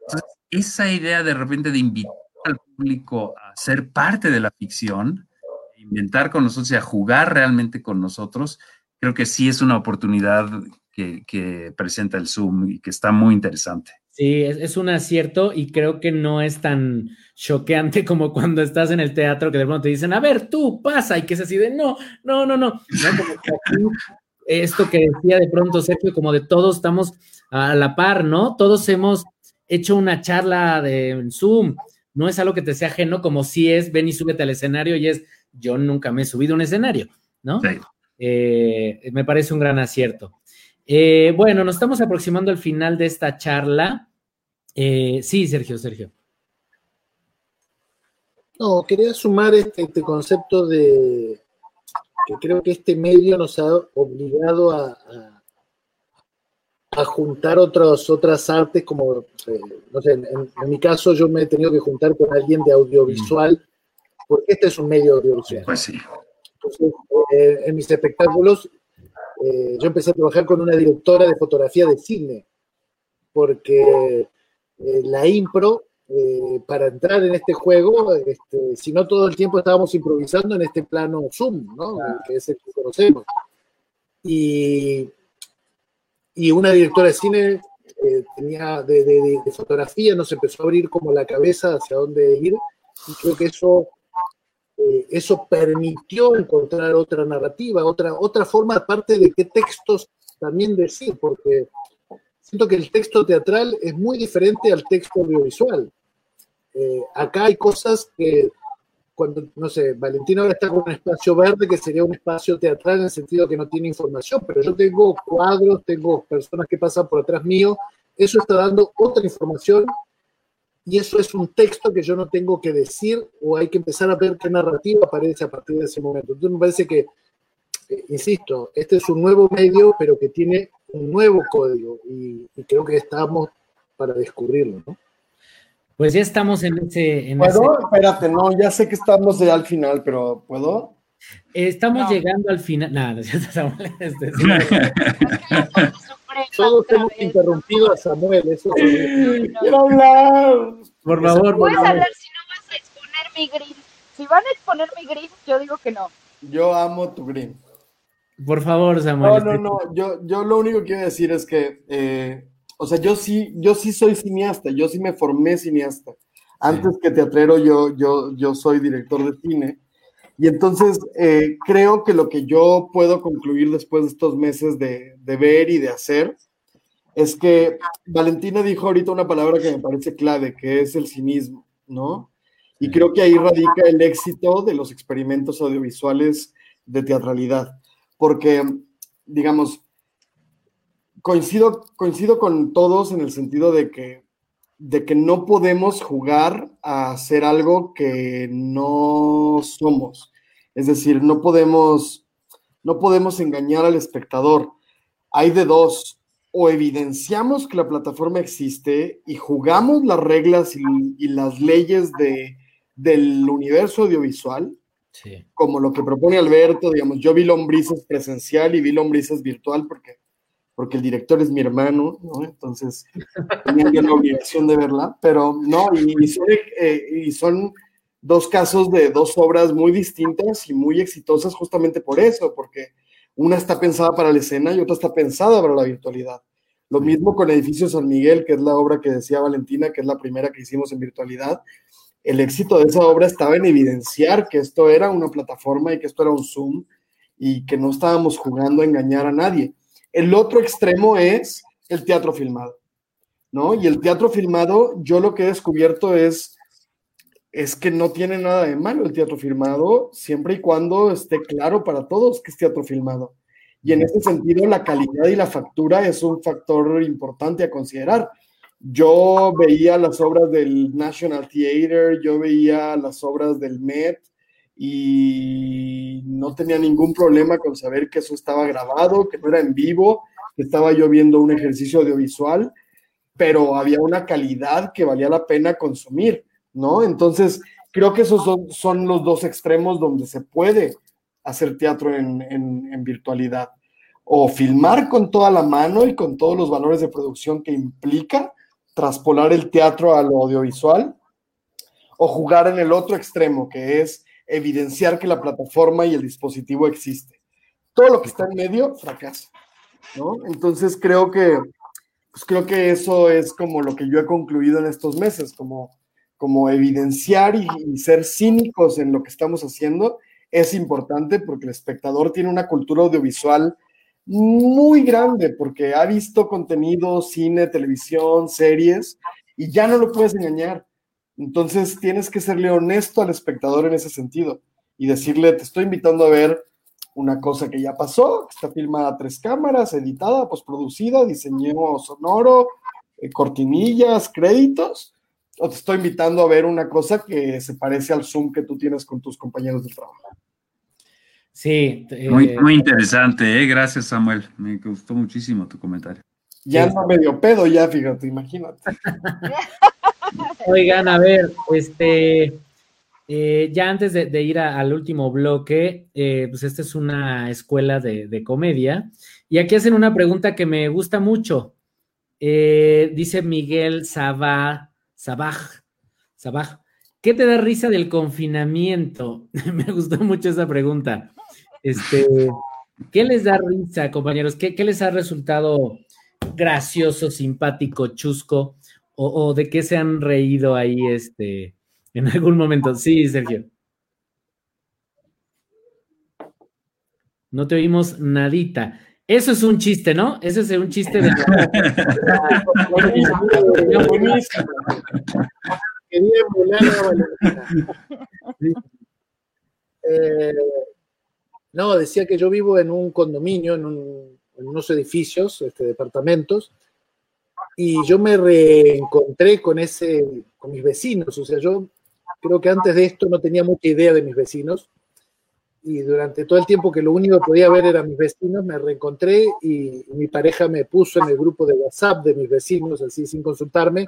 Entonces, esa idea de repente de invitar al público a ser parte de la ficción, inventar con nosotros y a jugar realmente con nosotros, creo que sí es una oportunidad que, presenta el Zoom y que está muy interesante. Sí, es, un acierto y creo que no es tan choqueante como cuando estás en el teatro que de pronto te dicen, a ver, tú pasa, y que es así de, no, no, no, no. esto que decía de pronto Sergio, como de todos estamos a la par, ¿no? Todos hemos hecho una charla de Zoom, no es algo que te sea ajeno como si es, ven y súbete al escenario y es, yo nunca me he subido a un escenario, ¿no? Eh, me parece un gran acierto. Eh, bueno, nos estamos aproximando al final de esta charla. Eh, sí, Sergio, Sergio. No, quería sumar este, este, concepto de que creo que este medio nos ha obligado a, a, juntar otros, otras artes, como, eh, no sé, en, mi caso yo me he tenido que juntar con alguien de audiovisual, porque este es un medio audiovisual. Pues sí. Entonces, eh, en mis espectáculos, eh, yo empecé a trabajar con una directora de fotografía de cine, porque la impro eh, para entrar en este juego, este, si no todo el tiempo estábamos improvisando en este plano Zoom, ¿no? que es el que conocemos. Y, y una directora de cine eh, tenía de, de, fotografía, nos empezó a abrir como la cabeza hacia dónde ir, y creo que eso, eh, eso permitió encontrar otra narrativa, otra, otra forma, aparte de qué textos también decir, porque siento que el texto teatral es muy diferente al texto audiovisual. Eh, acá hay cosas que, cuando, no sé, Valentina ahora está con un espacio verde que sería un espacio teatral en el sentido que no tiene información, pero yo tengo cuadros, tengo personas que pasan por atrás mío, eso está dando otra información y eso es un texto que yo no tengo que decir o hay que empezar a ver qué narrativa aparece a partir de ese momento. Entonces me parece que, eh, insisto, este es un nuevo medio, pero que tiene un nuevo código y, y creo que estamos para descubrirlo, ¿no? Pues ya estamos en ese. ¿Puedo? Espérate, no, ya sé que estamos ya al final, pero ¿puedo? Estamos llegando al final. Nada, no, este, Todos hemos interrumpido a Samuel. Eso Quiero hablar. Por favor. Puedes hablar si no vas a exponer mi green. Si van a exponer mi green, yo digo que no. Yo amo tu green. Por favor, Samuel. No, no, no. Yo, yo lo único que quiero decir es que eh, o sea, yo sí, yo sí soy cineasta, yo sí me formé cineasta. Antes que teatrero, yo, yo, yo soy director de cine. Y entonces eh, creo que lo que yo puedo concluir después de estos meses de, de, ver y de hacer es que Valentina dijo ahorita una palabra que me parece clave, que es el cinismo, ¿no? Y creo que ahí radica el éxito de los experimentos audiovisuales de teatralidad, porque, digamos, coincido, coincido con todos en el sentido de que, de que no podemos jugar a hacer algo que no somos. Es decir, no podemos, no podemos engañar al espectador. Hay de dos, o evidenciamos que la plataforma existe y jugamos las reglas y, las leyes de, del universo audiovisual, como lo que propone Alberto, digamos, yo vi lombrices presencial y vi lombrices virtual porque porque el director es mi hermano, ¿no? Entonces tenía la obligación de verla, pero no, y, son, eh, y son dos casos de dos obras muy distintas y muy exitosas justamente por eso, porque una está pensada para la escena y otra está pensada para la virtualidad. Lo mismo con Edificio San Miguel, que es la obra que decía Valentina, que es la primera que hicimos en virtualidad. El éxito de esa obra estaba en evidenciar que esto era una plataforma y que esto era un Zoom y que no estábamos jugando a engañar a nadie. El otro extremo es el teatro filmado, ¿no? Y el teatro filmado, yo lo que he descubierto es, es que no tiene nada de malo el teatro filmado, siempre y cuando esté claro para todos que es teatro filmado. Y en ese sentido, la calidad y la factura es un factor importante a considerar. Yo veía las obras del National Theatre, yo veía las obras del Met, y no tenía ningún problema con saber que eso estaba grabado, que no era en vivo, que estaba yo viendo un ejercicio audiovisual, pero había una calidad que valía la pena consumir, ¿no? Entonces, creo que esos son, los dos extremos donde se puede hacer teatro en, en virtualidad. O filmar con toda la mano y con todos los valores de producción que implica traspolar el teatro a lo audiovisual, o jugar en el otro extremo, que es evidenciar que la plataforma y el dispositivo existe. Todo lo que está en medio fracasa. Entonces creo que, pues creo que eso es como lo que yo he concluido en estos meses, como, como evidenciar y ser cínicos en lo que estamos haciendo es importante porque el espectador tiene una cultura audiovisual muy grande porque ha visto contenido, cine, televisión, series y ya no lo puedes engañar. Entonces tienes que serle honesto al espectador en ese sentido y decirle, te estoy invitando a ver una cosa que ya pasó, está filmada a tres cámaras, editada, postproducida, diseño sonoro, eh, cortinillas, créditos, o te estoy invitando a ver una cosa que se parece al Zoom que tú tienes con tus compañeros de trabajo. Sí. muy, eh, muy, interesante, ¿eh? gracias Samuel, me gustó muchísimo tu comentario. Ya no medio pedo, ya fíjate, imagínate. Oigan, a ver, este, eh, ya antes de, ir al último bloque, eh, pues esta es una escuela de, comedia y aquí hacen una pregunta que me gusta mucho. dice Miguel Sabaj, Sabaj, Sabaj, ¿qué te da risa del confinamiento? me gustó mucho esa pregunta. Este, ¿Qué les da risa, compañeros? ¿Qué, les ha resultado gracioso, simpático, chusco? O, de qué se han reído ahí este, en algún momento? Sí, Sergio. No te oímos nadita. Eso es un chiste, ¿no? Eso es un chiste de... eh, no, decía que yo vivo en un condominio, en, unos edificios, este, departamentos, y yo me reencontré con ese, con mis vecinos. O sea, yo creo que antes de esto no tenía mucha idea de mis vecinos. Y durante todo el tiempo que lo único que podía ver eran mis vecinos, me reencontré y mi pareja me puso en el grupo de WhatsApp de mis vecinos, así sin consultarme,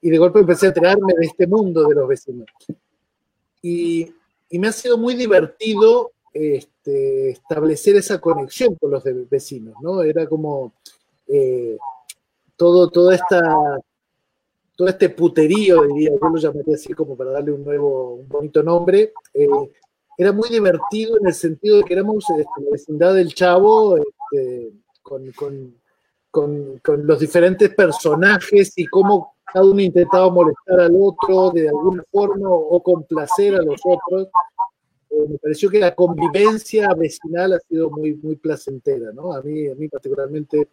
y de golpe empecé a enterarme de este mundo de los vecinos. Y, y me ha sido muy divertido este, establecer esa conexión con los vecinos, ¿no? Era como eh, todo, toda esta, todo este puterío, diría, yo lo llamaría así como para darle un nuevo, un bonito nombre, eh, era muy divertido en el sentido de que éramos este, la vecindad del Chavo, este, con, con, con, con, los diferentes personajes y cómo cada uno intentaba molestar al otro de alguna forma o complacer a los otros. Eh, me pareció que la convivencia vecinal ha sido muy, muy placentera, ¿no? A mí, a mí particularmente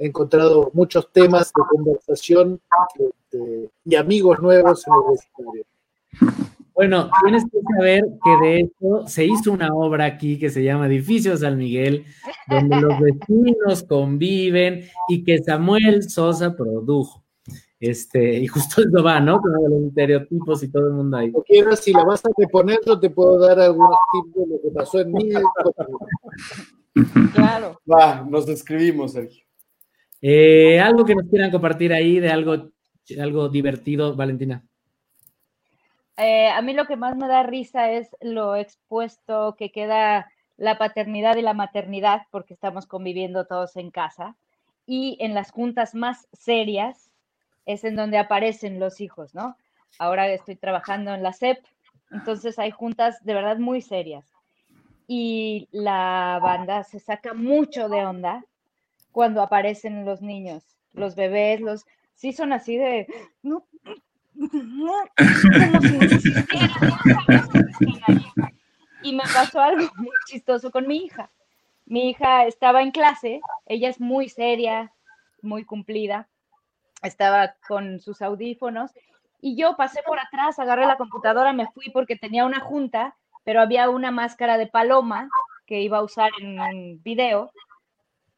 he encontrado muchos temas de conversación este, y amigos nuevos en el vecindario. Bueno, tienes que saber que de hecho se hizo una obra aquí que se llama Edificio San Miguel, donde los vecinos conviven y que Samuel Sosa produjo. Este, y justo eso va, ¿no? Con los estereotipos y todo el mundo ahí. O quieras, si la vas a reponer, yo te puedo dar algunos tips de lo que pasó en mí. claro. Va, nos describimos, Sergio. Eh, algo que nos quieran compartir ahí de algo, algo divertido, Valentina. Eh, a mí lo que más me da risa es lo expuesto que queda la paternidad y la maternidad, porque estamos conviviendo todos en casa. Y en las juntas más serias, es en donde aparecen los hijos, ¿no? Ahora estoy trabajando en la SEP, entonces hay juntas de verdad muy serias. Y la banda se saca mucho de onda cuando aparecen los niños, los bebés, los... Sí son así de... No, y me pasó algo muy chistoso con mi hija. Mi hija estaba en clase, ella es muy seria, muy cumplida, estaba con sus audífonos y yo pasé por atrás, agarré la computadora, me fui porque tenía una junta, pero había una máscara de paloma que iba a usar en un video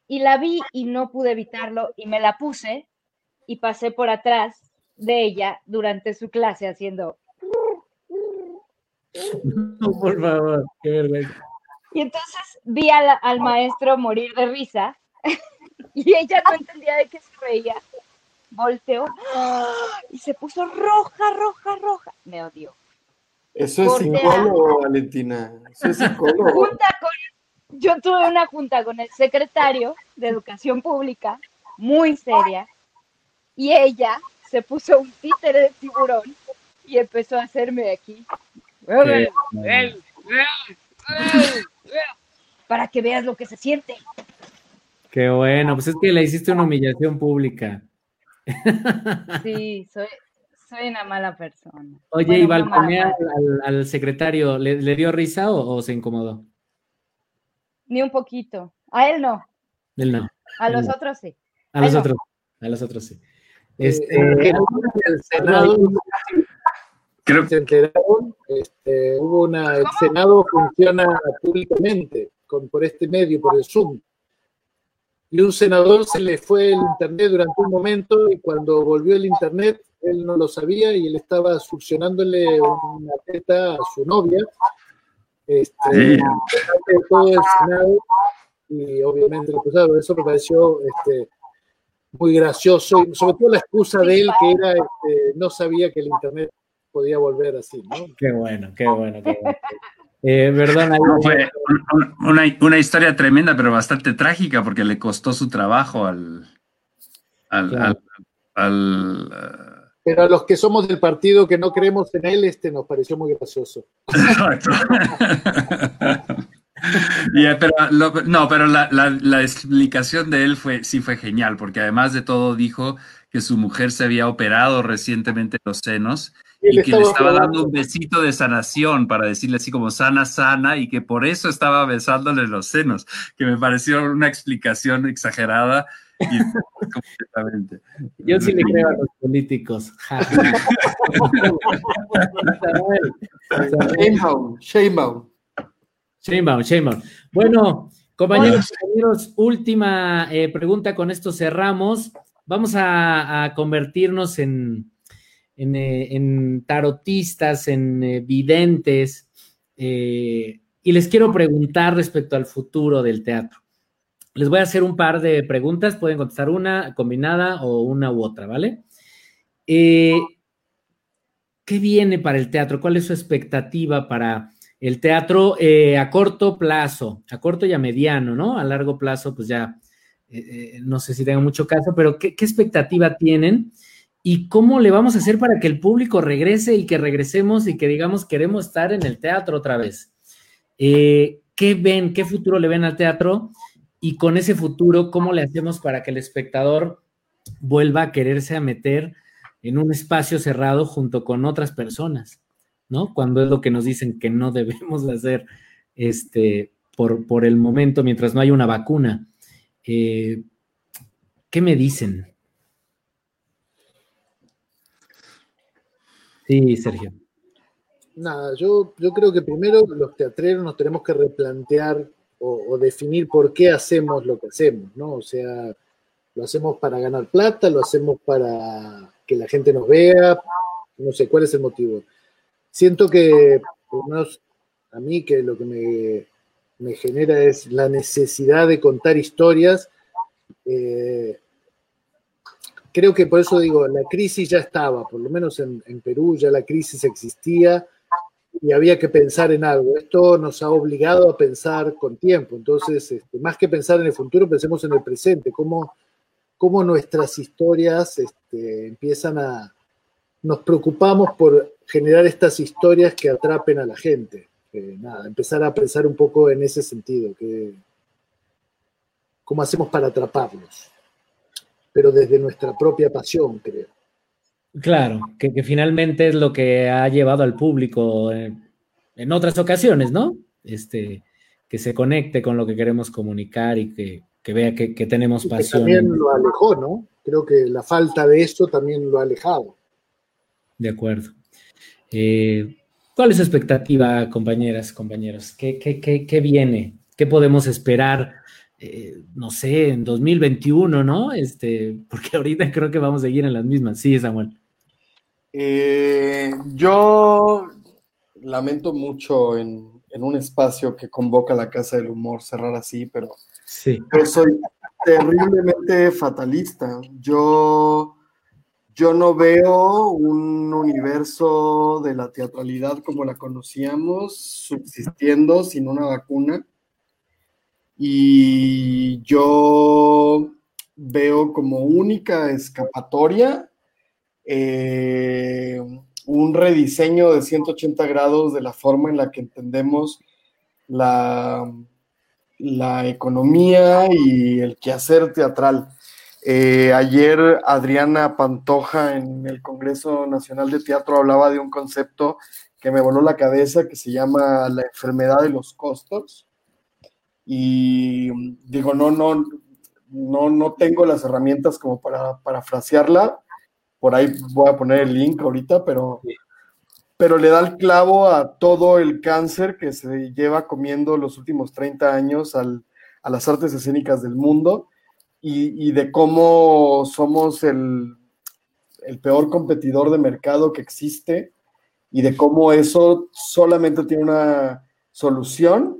y la vi y no pude evitarlo y me la puse y pasé por atrás de ella durante su clase haciendo... No, por favor, qué vergüenza. Y entonces vi al, al maestro morir de risa y ella no entendía de qué se reía volteó y se puso roja, roja, roja. Me odió. Eso es psicólogo, Valentina. Eso es psicólogo. Yo tuve una junta con el secretario de Educación Pública, muy seria, y ella se puso un títere de tiburón y empezó a hacerme aquí. Para que veas lo que se siente. Qué bueno, pues es que le hiciste una humillación pública. Sí, soy, soy una mala persona. Oye, ¿y balconear al, secretario, ¿le, dio risa o, se incomodó? Ni un poquito. A él no. Él no. A los otros sí. A, los otros, a los otros sí. Este, eh, el Senado, creo que se enteraron, este, hubo una, el Senado funciona públicamente, con, por este medio, por el Zoom. Y un senador se le fue el internet durante un momento y cuando volvió el internet, él no lo sabía y él estaba succionándole una teta a su novia. Este, todo el Senado y obviamente lo Eso me pareció este, muy gracioso y sobre todo la excusa de él que era este, no sabía que el internet podía volver así, ¿no? Qué bueno, qué bueno, qué bueno. Eh, fue una, una, historia tremenda, pero bastante trágica, porque le costó su trabajo al. al, pero a los que somos del partido que no creemos en él, este nos pareció muy gracioso. pero no, pero la, la, explicación de él fue, sí fue genial, porque además de todo dijo que su mujer se había operado recientemente los senos y, que le estaba dando un besito de sanación para decirle así como sana, sana, y que por eso estaba besándole los senos, que me pareció una explicación exagerada. Y completamente. Yo sí le creo a los políticos. Sheinbaum, Sheinbaum. Sheinbaum, Sheinbaum. Bueno, compañeros, compañeros, última eh, pregunta, con esto cerramos. Vamos a convertirnos en, eh, en, tarotistas, en eh, videntes, eh, y les quiero preguntar respecto al futuro del teatro. Les voy a hacer un par de preguntas, pueden contestar una combinada o una u otra, ¿vale? ¿Qué viene para el teatro? ¿Cuál es su expectativa para el teatro a corto plazo, a corto y a mediano, ¿no? A largo plazo, pues ya no sé si tenga mucho caso, pero ¿qué, qué expectativa tienen? ¿Y cómo le vamos a hacer para que el público regrese y que regresemos y que digamos queremos estar en el teatro otra vez? Eh, ¿Qué ven? ¿Qué futuro le ven al teatro? Y con ese futuro, ¿cómo le hacemos para que el espectador vuelva a quererse a meter en un espacio cerrado junto con otras personas? ¿No? Cuando es lo que nos dicen que no debemos hacer este, por, por el momento mientras no hay una vacuna. Eh, ¿Qué me dicen? Sí, Sergio. Nada, yo, yo creo que primero los teatreros nos tenemos que replantear o, definir por qué hacemos lo que hacemos, ¿no? O sea, lo hacemos para ganar plata, lo hacemos para que la gente nos vea, no sé cuál es el motivo. Siento que, a mí, que lo que me, me genera es la necesidad de contar historias. Eh, creo que por eso digo, la crisis ya estaba, por lo menos en, Perú ya la crisis existía y había que pensar en algo. Esto nos ha obligado a pensar con tiempo. Entonces, este, más que pensar en el futuro, pensemos en el presente, cómo, cómo nuestras historias este, empiezan a... Nos preocupamos por generar estas historias que atrapen a la gente. nada, empezar a pensar un poco en ese sentido, que, cómo hacemos para atraparlos pero desde nuestra propia pasión, creo. Claro, que, finalmente es lo que ha llevado al público en, otras ocasiones, ¿no? Este, que se conecte con lo que queremos comunicar y que, vea que, tenemos pasión. también lo alejó, ¿no? Creo que la falta de eso también lo ha alejado. De acuerdo. Eh, ¿Cuál es su expectativa, compañeras, compañeros? ¿Qué, qué, qué viene? ¿Qué podemos esperar eh, no sé, en 2021, ¿no? Este, porque ahorita creo que vamos a seguir en las mismas. Sí, Samuel. Eh, yo lamento mucho en, un espacio que convoca la Casa del Humor cerrar así, pero sí. yo soy terriblemente fatalista. Yo, yo no veo un universo de la teatralidad como la conocíamos subsistiendo sin una vacuna y yo veo como única escapatoria eh, un rediseño de 180 grados de la forma en la que entendemos la, la economía y el quehacer teatral. Eh, ayer Adriana Pantoja en el Congreso Nacional de Teatro hablaba de un concepto que me voló la cabeza que se llama la enfermedad de los costos y digo, no, no, no, no tengo las herramientas como para parafrasearla. Por ahí voy a poner el link ahorita, pero, pero le da el clavo a todo el cáncer que se lleva comiendo los últimos 30 años a las artes escénicas del mundo y, de cómo somos el, el peor competidor de mercado que existe y de cómo eso solamente tiene una solución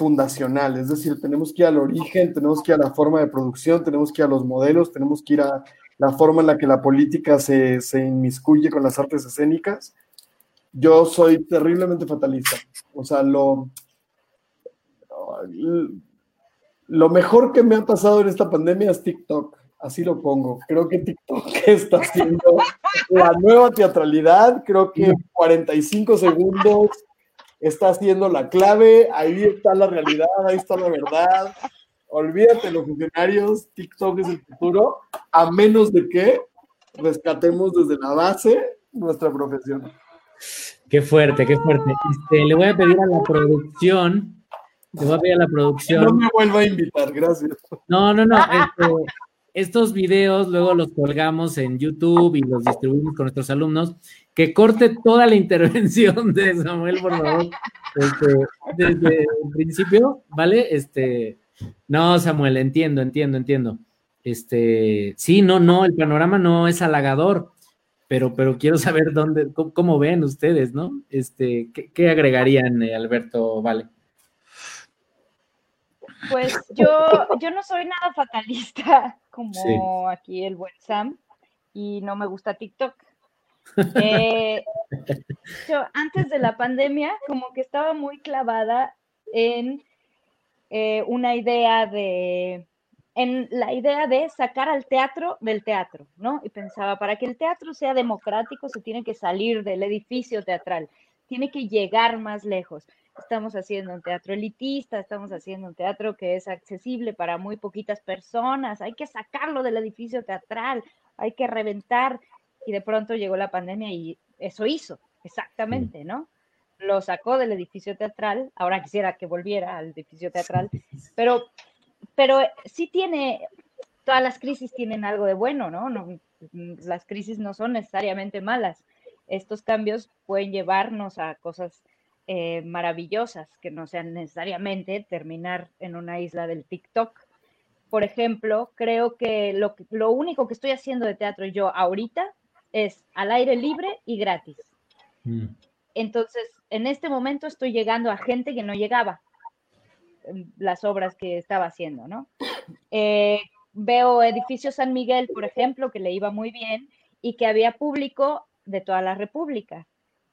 fundacional, es decir, tenemos que ir al origen, tenemos que ir a la forma de producción, tenemos que ir a los modelos, tenemos que ir a la forma en la que la política se, se inmiscuye con las artes escénicas. Yo soy terriblemente fatalista, o sea, lo, lo mejor que me ha pasado en esta pandemia es TikTok, así lo pongo. Creo que TikTok está haciendo la nueva teatralidad, creo que 45 segundos está haciendo la clave, ahí está la realidad, ahí está la verdad. Olvídate los funcionarios, TikTok es el futuro, a menos de que rescatemos desde la base nuestra profesión. Qué fuerte, qué fuerte. Este, le voy a pedir a la producción, le voy a pedir a la producción. No me vuelva a invitar, gracias. No, no, no. Este, estos videos luego los colgamos en YouTube y los distribuimos con nuestros alumnos que corte toda la intervención de Samuel, por favor, este, desde el principio, ¿vale? Este, no, Samuel, entiendo, entiendo, entiendo. Este, sí, no, no, el panorama no es halagador, pero, pero quiero saber dónde, cómo, ven ustedes, ¿no? Este, ¿qué, agregarían, eh, Alberto Vale? Pues yo, yo no soy nada fatalista como aquí el buen Sam y no me gusta TikTok. Eh, yo antes de la pandemia, como que estaba muy clavada en eh, una idea de, en la idea de sacar al teatro del teatro, ¿no? Y pensaba, para que el teatro sea democrático se tiene que salir del edificio teatral, tiene que llegar más lejos. Estamos haciendo un teatro elitista, estamos haciendo un teatro que es accesible para muy poquitas personas, hay que sacarlo del edificio teatral, hay que reventar y de pronto llegó la pandemia y eso hizo, exactamente, ¿no? Lo sacó del edificio teatral, ahora quisiera que volviera al edificio teatral, pero, pero sí tiene, todas las crisis tienen algo de bueno, ¿no? no las crisis no son necesariamente malas. Estos cambios pueden llevarnos a cosas eh, maravillosas que no sean necesariamente terminar en una isla del TikTok. Por ejemplo, creo que lo, lo único que estoy haciendo de teatro yo ahorita es al aire libre y gratis. Mm. Entonces, en este momento estoy llegando a gente que no llegaba las obras que estaba haciendo, ¿no? Eh, veo Edificio San Miguel, por ejemplo, que le iba muy bien y que había público de toda la República,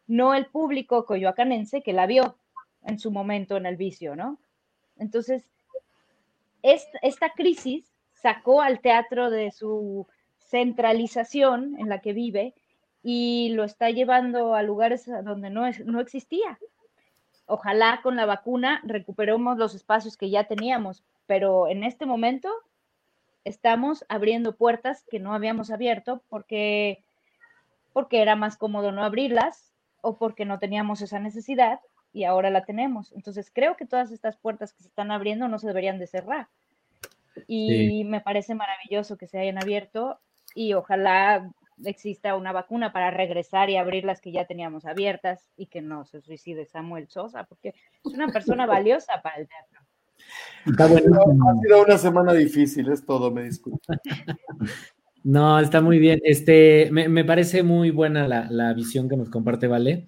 no el público coyoacanense que la vio en su momento en el vicio, ¿no? Entonces, esta crisis sacó al teatro de su centralización en la que vive y lo está llevando a lugares donde no, es, no existía. Ojalá con la vacuna recuperemos los espacios que ya teníamos, pero en este momento estamos abriendo puertas que no habíamos abierto porque, porque era más cómodo no abrirlas o porque no teníamos esa necesidad y ahora la tenemos. Entonces creo que todas estas puertas que se están abriendo no se deberían de cerrar. Y me parece maravilloso que se hayan abierto y ojalá exista una vacuna para regresar y abrir las que ya teníamos abiertas y que no se suicide Samuel Sosa, porque es una persona valiosa para el teatro. Ha sido una semana difícil, es todo, me disculpo. No, está muy bien. Este, me, parece muy buena la, visión que nos comparte, ¿vale?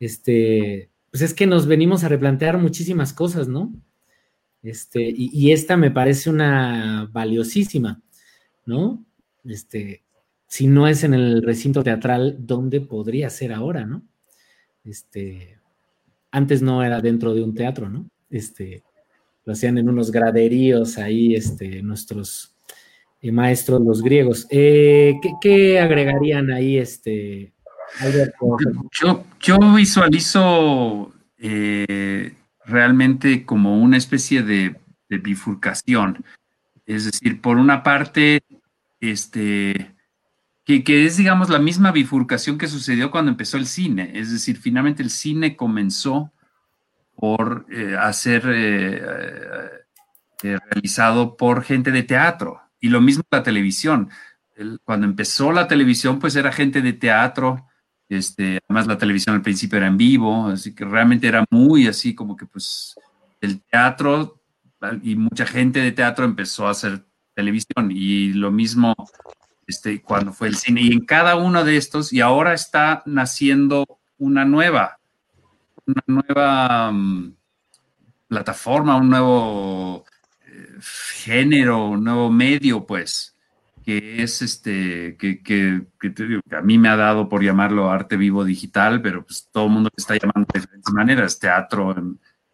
Este, pues es que nos venimos a replantear muchísimas cosas, ¿no? Este, y, y esta me parece una valiosísima, ¿no? Este, si no es en el recinto teatral, ¿dónde podría ser ahora, no? Este, antes no era dentro de un teatro, ¿no? Este, lo hacían en unos graderíos ahí, este, nuestros maestros, los griegos. Eh, ¿qué, agregarían ahí, este, Yo, visualizo eh, realmente como una especie de bifurcación. Es decir, por una parte, este, que, es, digamos, la misma bifurcación que sucedió cuando empezó el cine. Es decir, finalmente el cine comenzó por eh, hacer eh, realizado por gente de teatro. Y lo mismo la televisión. cuando empezó la televisión, pues era gente de teatro Este, además la televisión al principio era en vivo, así que realmente era muy así como que pues el teatro y mucha gente de teatro empezó a hacer televisión y lo mismo este, cuando fue el cine. Y en cada uno de estos, y ahora está naciendo una nueva, una nueva um, plataforma, un nuevo género, nuevo medio, pues que es este, que, a mí me ha dado por llamarlo arte vivo digital, pero pues todo el mundo está llamando de diferentes maneras, teatro,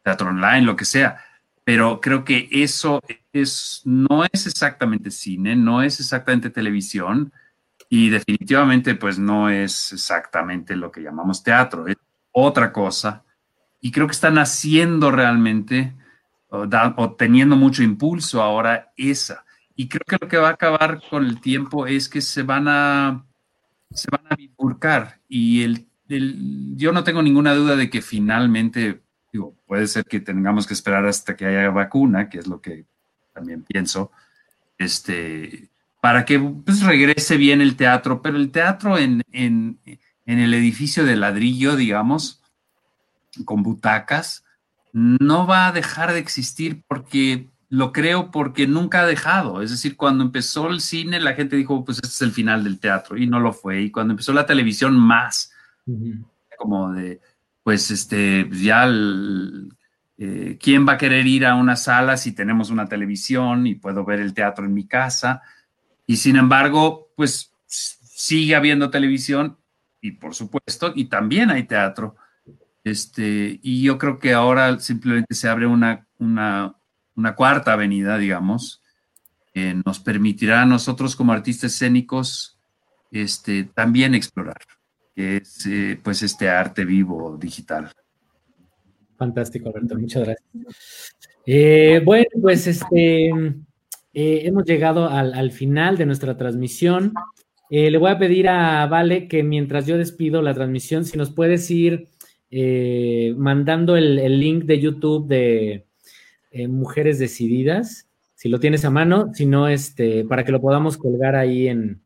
teatro online, lo que sea. Pero creo que eso es, no es exactamente cine, no es exactamente televisión y definitivamente pues no es exactamente lo que llamamos teatro, es otra cosa. Y creo que están haciendo realmente o, teniendo mucho impulso ahora esa y creo que lo que va a acabar con el tiempo es que se van a, se van a bifurcar. Y el, yo no tengo ninguna duda de que finalmente, digo, puede ser que tengamos que esperar hasta que haya vacuna, que es lo que también pienso, este, para que pues, regrese bien el teatro. Pero el teatro en, en, en el edificio de ladrillo, digamos, con butacas, no va a dejar de existir porque lo creo porque nunca ha dejado. Es decir, cuando empezó el cine, la gente dijo, pues este es el final del teatro, y no lo fue. Y cuando empezó la televisión, más. Como de, pues este, ya, eh, ¿quién va a querer ir a una sala si tenemos una televisión y puedo ver el teatro en mi casa? Y sin embargo, pues sigue habiendo televisión y por supuesto, y también hay teatro. Este, y yo creo que ahora simplemente se abre una, una, una cuarta avenida, digamos, que nos permitirá a nosotros como artistas escénicos este, también explorar, que es eh, pues este arte vivo digital. Fantástico, Alberto, muchas gracias. Eh, bueno, pues este, eh, hemos llegado al, final de nuestra transmisión. le voy a pedir a Vale que mientras yo despido la transmisión, si nos puedes ir mandando el link de YouTube de, eh, Mujeres Decididas, si lo tienes a mano, si no, este, para que lo podamos colgar ahí en,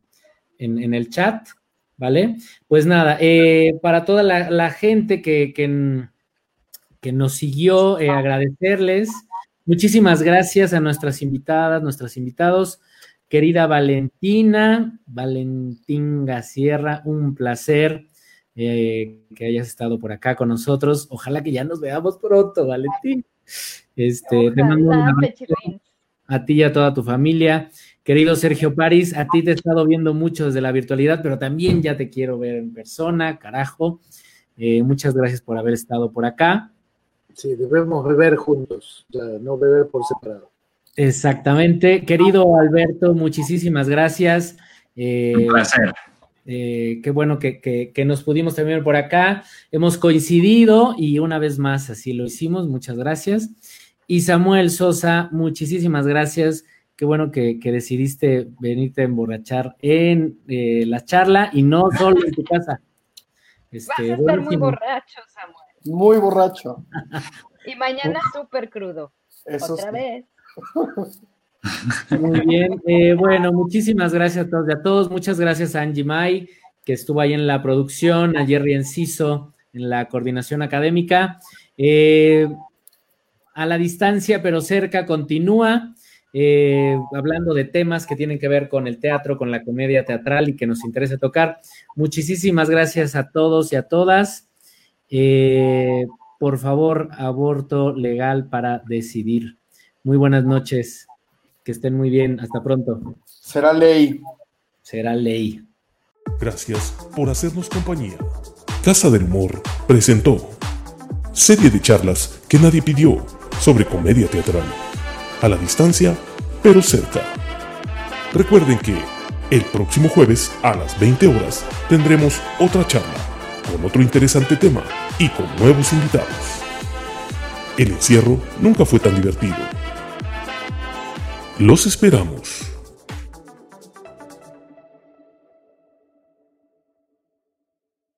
el chat, ¿vale? Pues nada, eh, para toda la, gente que, que, nos siguió, eh, agradecerles. Muchísimas gracias a nuestras invitadas, nuestros invitados. Querida Valentina, Valentín Sierra, un placer que hayas estado por acá con nosotros. Ojalá que ya nos veamos pronto, Valentín. Este, te mando un a ti y a toda tu familia. Querido Sergio París, a ti te he estado viendo mucho desde la virtualidad, pero también ya te quiero ver en persona, carajo. Eh, muchas gracias por haber estado por acá. Sí, debemos beber juntos, no beber por separado. Exactamente. Querido Alberto, muchísimas gracias. Eh, un placer. Eh, qué bueno que, nos pudimos terminar por acá. Hemos coincidido y una vez más así lo hicimos. Muchas gracias. Y Samuel Sosa, muchísimas gracias. Qué bueno que, decidiste venirte a emborrachar en eh, la charla y no solo en tu casa. Este, Vas a estar muy borracho, Samuel. Muy borracho. y mañana súper crudo. Otra vez. Muy bien. Eh, bueno, muchísimas gracias a todos y a todos. Muchas gracias a Angie Mai, que estuvo ahí en la producción, a Jerry Enciso en la coordinación académica. Eh, a la distancia, pero cerca, continúa eh, hablando de temas que tienen que ver con el teatro, con la comedia teatral y que nos interesa tocar. Muchísimas gracias a todos y a todas. por favor, aborto legal para decidir. Muy buenas noches. Que estén muy bien. Hasta pronto. Será ley. Será ley. Gracias por hacernos compañía. Casa del Humor presentó serie de charlas que nadie pidió sobre comedia teatral. A la distancia, pero cerca. Recuerden que el próximo jueves a las 20 horas tendremos otra charla con otro interesante tema y con nuevos invitados. El encierro nunca fue tan divertido los esperamos.